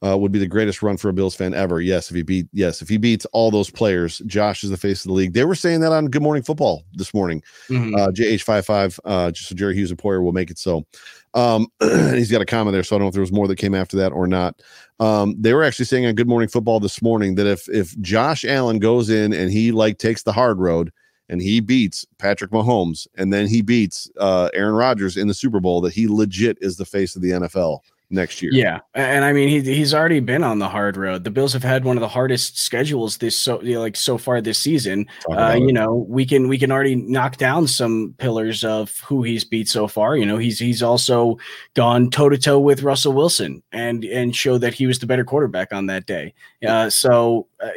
Uh, would be the greatest run for a Bills fan ever. Yes, if he beat yes, if he beats all those players, Josh is the face of the league. They were saying that on Good Morning Football this morning. Mhm. Uh, JH55, uh, just so Jerry Hughes and Poyer will make it so. Um, he's got a comment there, so I don't know if there was more that came after that or not. Um, they were actually saying on Good Morning Football this morning that if if Josh Allen goes in and he like takes the hard road and he beats Patrick Mahomes and then he beats uh, Aaron Rodgers in the Super Bowl, that he legit is the face of the NFL next year. Yeah, and I mean he he's already been on the hard road. The Bills have had one of the hardest schedules this so you know, like so far this season. Uh, you know, we can we can already knock down some pillars of who he's beat so far. You know, he's he's also gone toe to toe with Russell Wilson and and showed that he was the better quarterback on that day. Uh, so. Uh,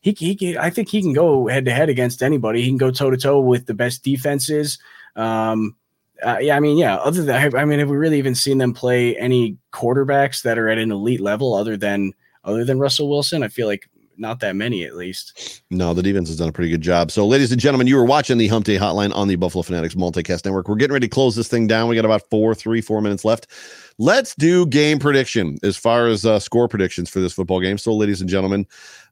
he, he can, I think he can go head to head against anybody. He can go toe to toe with the best defenses. Um, uh, yeah, I mean, yeah. Other than I mean, have we really even seen them play any quarterbacks that are at an elite level other than other than Russell Wilson? I feel like not that many, at least. No, the defense has done a pretty good job. So, ladies and gentlemen, you were watching the Hump Day Hotline on the Buffalo Fanatics Multicast Network. We're getting ready to close this thing down. We got about four, three, four minutes left. Let's do game prediction as far as uh, score predictions for this football game. So, ladies and gentlemen,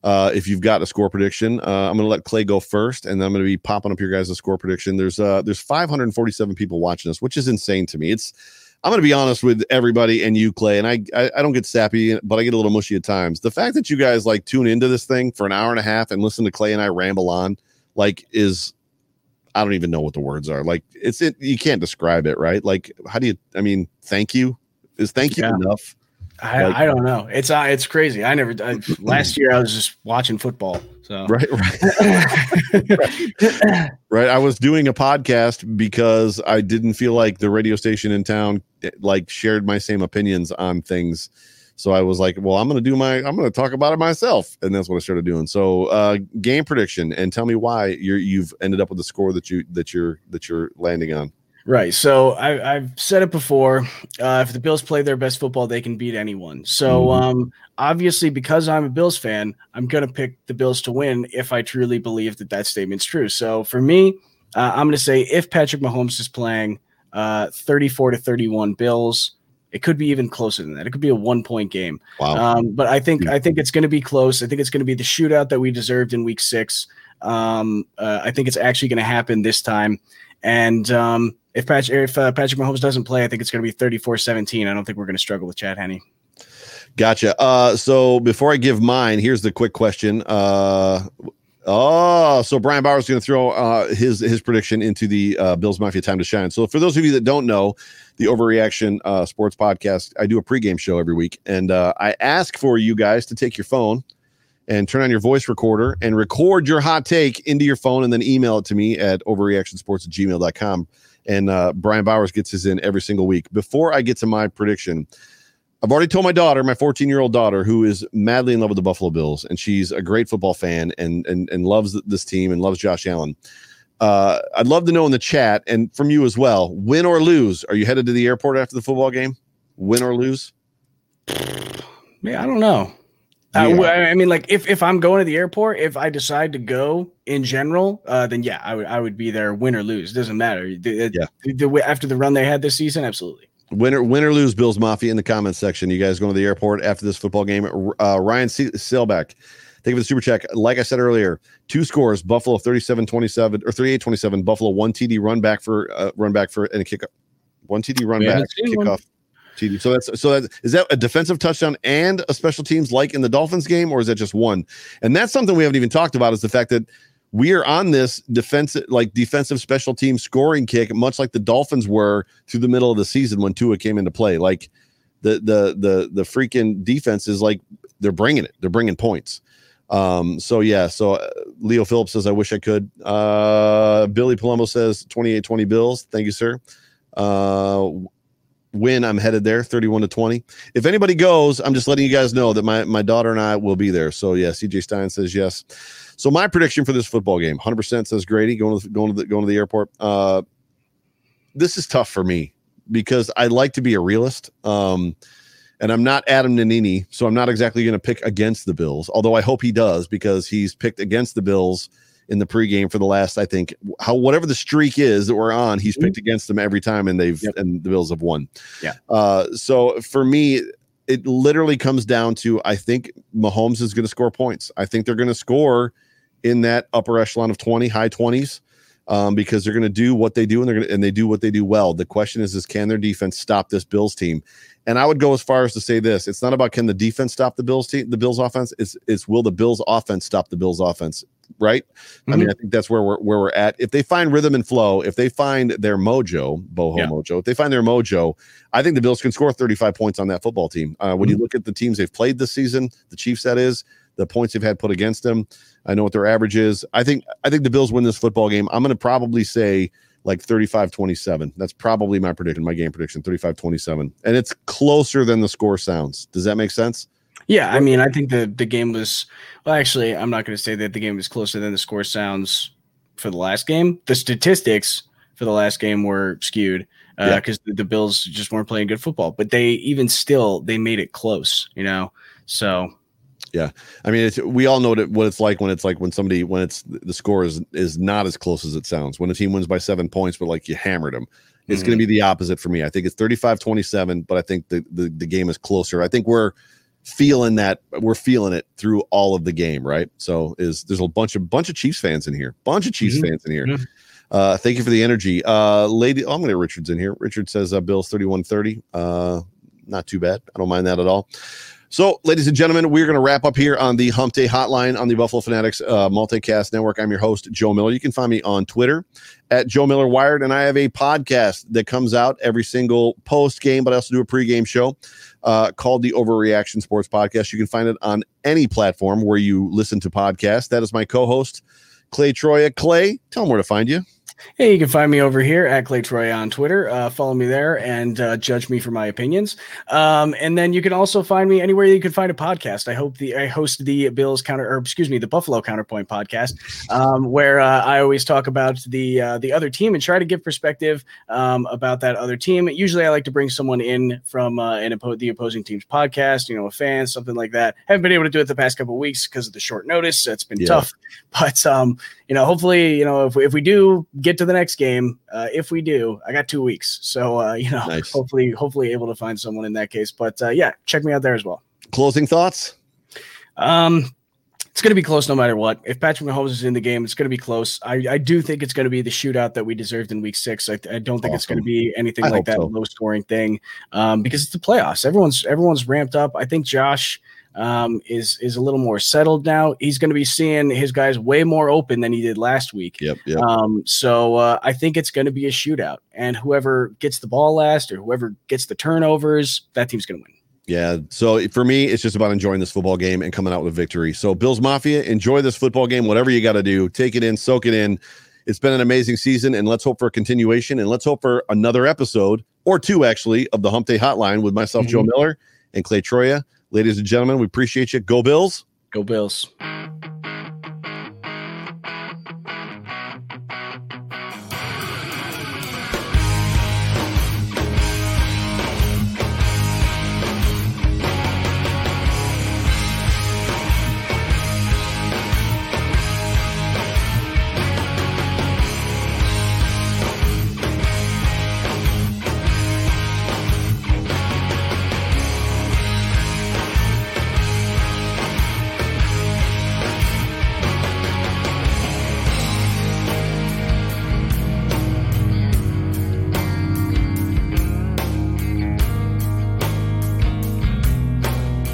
uh, if you've got a score prediction, uh, I'm going to let Clay go first, and then I'm going to be popping up your guys' score prediction. There's uh, there's 547 people watching us, which is insane to me. It's I'm going to be honest with everybody and you, Clay, and I, I I don't get sappy, but I get a little mushy at times. The fact that you guys like tune into this thing for an hour and a half and listen to Clay and I ramble on, like, is I don't even know what the words are. Like, it's it. You can't describe it, right? Like, how do you? I mean, thank you is thank you Yeah. enough? I, Like- I don't know. It's uh, it's crazy. I never I, last year I was just watching football. So Right, right. right i was doing a podcast because i didn't feel like the radio station in town eh, like shared my same opinions on things so i was like well i'm gonna do my i'm gonna talk about it myself and that's what i started doing so uh game prediction and tell me why you're you've ended up with the score that you that you're that you're landing on Right. So I, I've said it before. Uh, if the Bills play their best football, they can beat anyone. So Mhm. um, obviously, because I'm a Bills fan, I'm going to pick the Bills to win if I truly believe that that statement's true. So for me, uh, I'm going to say if Patrick Mahomes is playing uh, 34 to 31 Bills, it could be even closer than that. It could be a one point game. wow Um, but I think I think it's going to be close. I think it's going to be the shootout that we deserved in Week Six. Um, uh, I think it's actually going to happen this time. And um, if Patrick if uh, Patrick Mahomes doesn't play, I think it's going to be 34-17. I don't think we're going to struggle with Chad Henne. Gotcha. Uh, so before I give mine, here's the quick question. Uh, oh, so Brian Bauer's going to throw uh, his his prediction into the uh, Bills Mafia Time to Shine. So for those of you that don't know, the Overreaction uh, Sports Podcast, I do a pregame show every week, and uh, I ask for you guys to take your phone and turn on your voice recorder and record your hot take into your phone and then email it to me at overreactionsports at gmail.com. And uh, Brian Bowers gets his in every single week. Before I get to my prediction, I've already told my daughter, my 14 year old daughter, who is madly in love with the Buffalo Bills, and she's a great football fan and and and loves this team and loves Josh Allen. Uh, I'd love to know in the chat and from you as well. Win or lose, are you headed to the airport after the football game? Win or lose? Yeah, I don't know. Uh, Yeah. I mean, like if if I'm going to the airport, if I decide to go in general, uh, then yeah, I would I would be there, win or lose. Doesn't matter. The, Yeah. the, the after the run they had this season, absolutely. Win or, win or lose, Bills Mafia in the comments section. You guys going to the airport after this football game? Uh, Ryan Se- Sailback, thank you for the super check. Like I said earlier, two scores: Buffalo 37-27 or 38-27. Buffalo one TD run back for uh, run back for and a kick one TD run We back haven't one. TD. So that's so that is that a defensive touchdown and a special teams like in the Dolphins game, or is that just one? And that's something we haven't even talked about is the fact that we are on this defensive like defensive special team scoring kick, much like the Dolphins were through the middle of the season when Tua came into play. Like the the the the freaking defense is like they're bringing it. They're bringing points. Um, so yeah, so uh, Leo Phillips says, I wish I could. Uh, Billy Palumbo says 28 20 Bills. Thank you, sir. Uh, win, I'm headed there 31 to 20. If anybody goes, I'm just letting you guys know that my, my daughter and I will be there. So yeah, CJ Stein says yes. So my prediction for this football game 100% says Grady going to the, going to the, going to the airport. Uh, this is tough for me because I like to be a realist. Um, and I'm not Adam Nanini, so I'm not exactly going to pick against the Bills. Although I hope he does because he's picked against the Bills in the pregame for the last, I think, how whatever the streak is that we're on, he's picked against them every time, and they've Yep. and the Bills have won. Yeah. Uh, so for me, it literally comes down to I think Mahomes is going to score points. I think they're going to score in that upper echelon of 20, high 20s. Um, because they're going to do what they do and they're going to, and they do what they do well. The question is, is can their defense stop this Bills team? And I would go as far as to say this: it's not about can the defense stop the Bills team, the Bills offense. It's it's will the Bills offense stop the Bills offense? Right? I mean, I think that's where we're where we're at. If they find rhythm and flow, if they find their mojo, boho Yeah. mojo, if they find their mojo, I think the Bills can score 35 points on that football team. Uh, when you look at the teams they've played this season, the Chiefs, that is, the points they've had put against them. I know what their average is. I think I think the Bills win this football game. I'm going to probably say like 35-27. That's probably my prediction, my game prediction, 35-27. And it's closer than the score sounds. Does that make sense? Yeah, I mean, I think the the game was. Well, actually, I'm not going to say that the game was closer than the score sounds for the last game. The statistics for the last game were skewed uh, Yeah. because the, the Bills just weren't playing good football. But they even still they made it close. You know, so yeah, I mean, it's, we all know what, it, what it's like when it's like when somebody when it's the score is is not as close as it sounds. When a team wins by seven points, but like you hammered them, it's going to mm-hmm. be the opposite for me. I think it's 35-27, but I think the, the the game is closer. I think we're feeling that we're feeling it through all of the game, right? So is there's a bunch of bunch of Chiefs fans in here, bunch of Chiefs Mhm. fans in here. Yeah. Uh, thank you for the energy, uh, lady. Oh, I'm gonna get Richard's in here. Richard says uh, Bills 31-30. Uh, not too bad. I don't mind that at all. So, ladies and gentlemen, we're going to wrap up here on the Hump Day Hotline on the Buffalo Fanatics uh, Multicast Network. I'm your host, Joe Miller. You can find me on Twitter at Joe Miller Wired, and I have a podcast that comes out every single post game, but I also do a pregame show uh, called the Overreaction Sports Podcast. You can find it on any platform where you listen to podcasts. That is my co-host, Clay Troya. Clay, tell them where to find you. Hey, you can find me over here at Clay Troy on Twitter. Uh, follow me there and uh, judge me for my opinions. Um, and then you can also find me anywhere you can find a podcast. I hope the I host the Bills counter or excuse me the Buffalo Counterpoint podcast, um, where uh, I always talk about the uh, the other team and try to give perspective um, about that other team. Usually, I like to bring someone in from uh, an oppo- the opposing team's podcast, you know, a fan, something like that. Haven't been able to do it the past couple of weeks because of the short notice. It's been Yeah. tough, but um, you know, hopefully, you know, if we, if we do get to the next game, uh, if we do, I got two weeks, so uh, you know, Nice. hopefully, hopefully able to find someone in that case. But uh, yeah, check me out there as well. Closing thoughts? Um, it's going to be close no matter what. If Patrick Mahomes is in the game, it's going to be close. I, I do think it's going to be the shootout that we deserved in Week Six. I, I don't think it's going to be anything I like that so. low scoring thing, um, because it's the playoffs. Everyone's everyone's ramped up. I think Josh um, is is a little more settled now. He's going to be seeing his guys way more open than he did last week. Yep, yep. Um, so uh, I think it's going to be a shootout, and whoever gets the ball last or whoever gets the turnovers, that team's going to win. Yeah. So for me, it's just about enjoying this football game and coming out with a victory. So Bills Mafia, enjoy this football game. Whatever you got to do, take it in, soak it in. It's been an amazing season, and let's hope for a continuation. And let's hope for another episode or two, actually, of the Hump Day Hotline with myself, Joe Miller, and Clay Troya. Ladies and gentlemen, we appreciate you. Go Bills. Go Bills.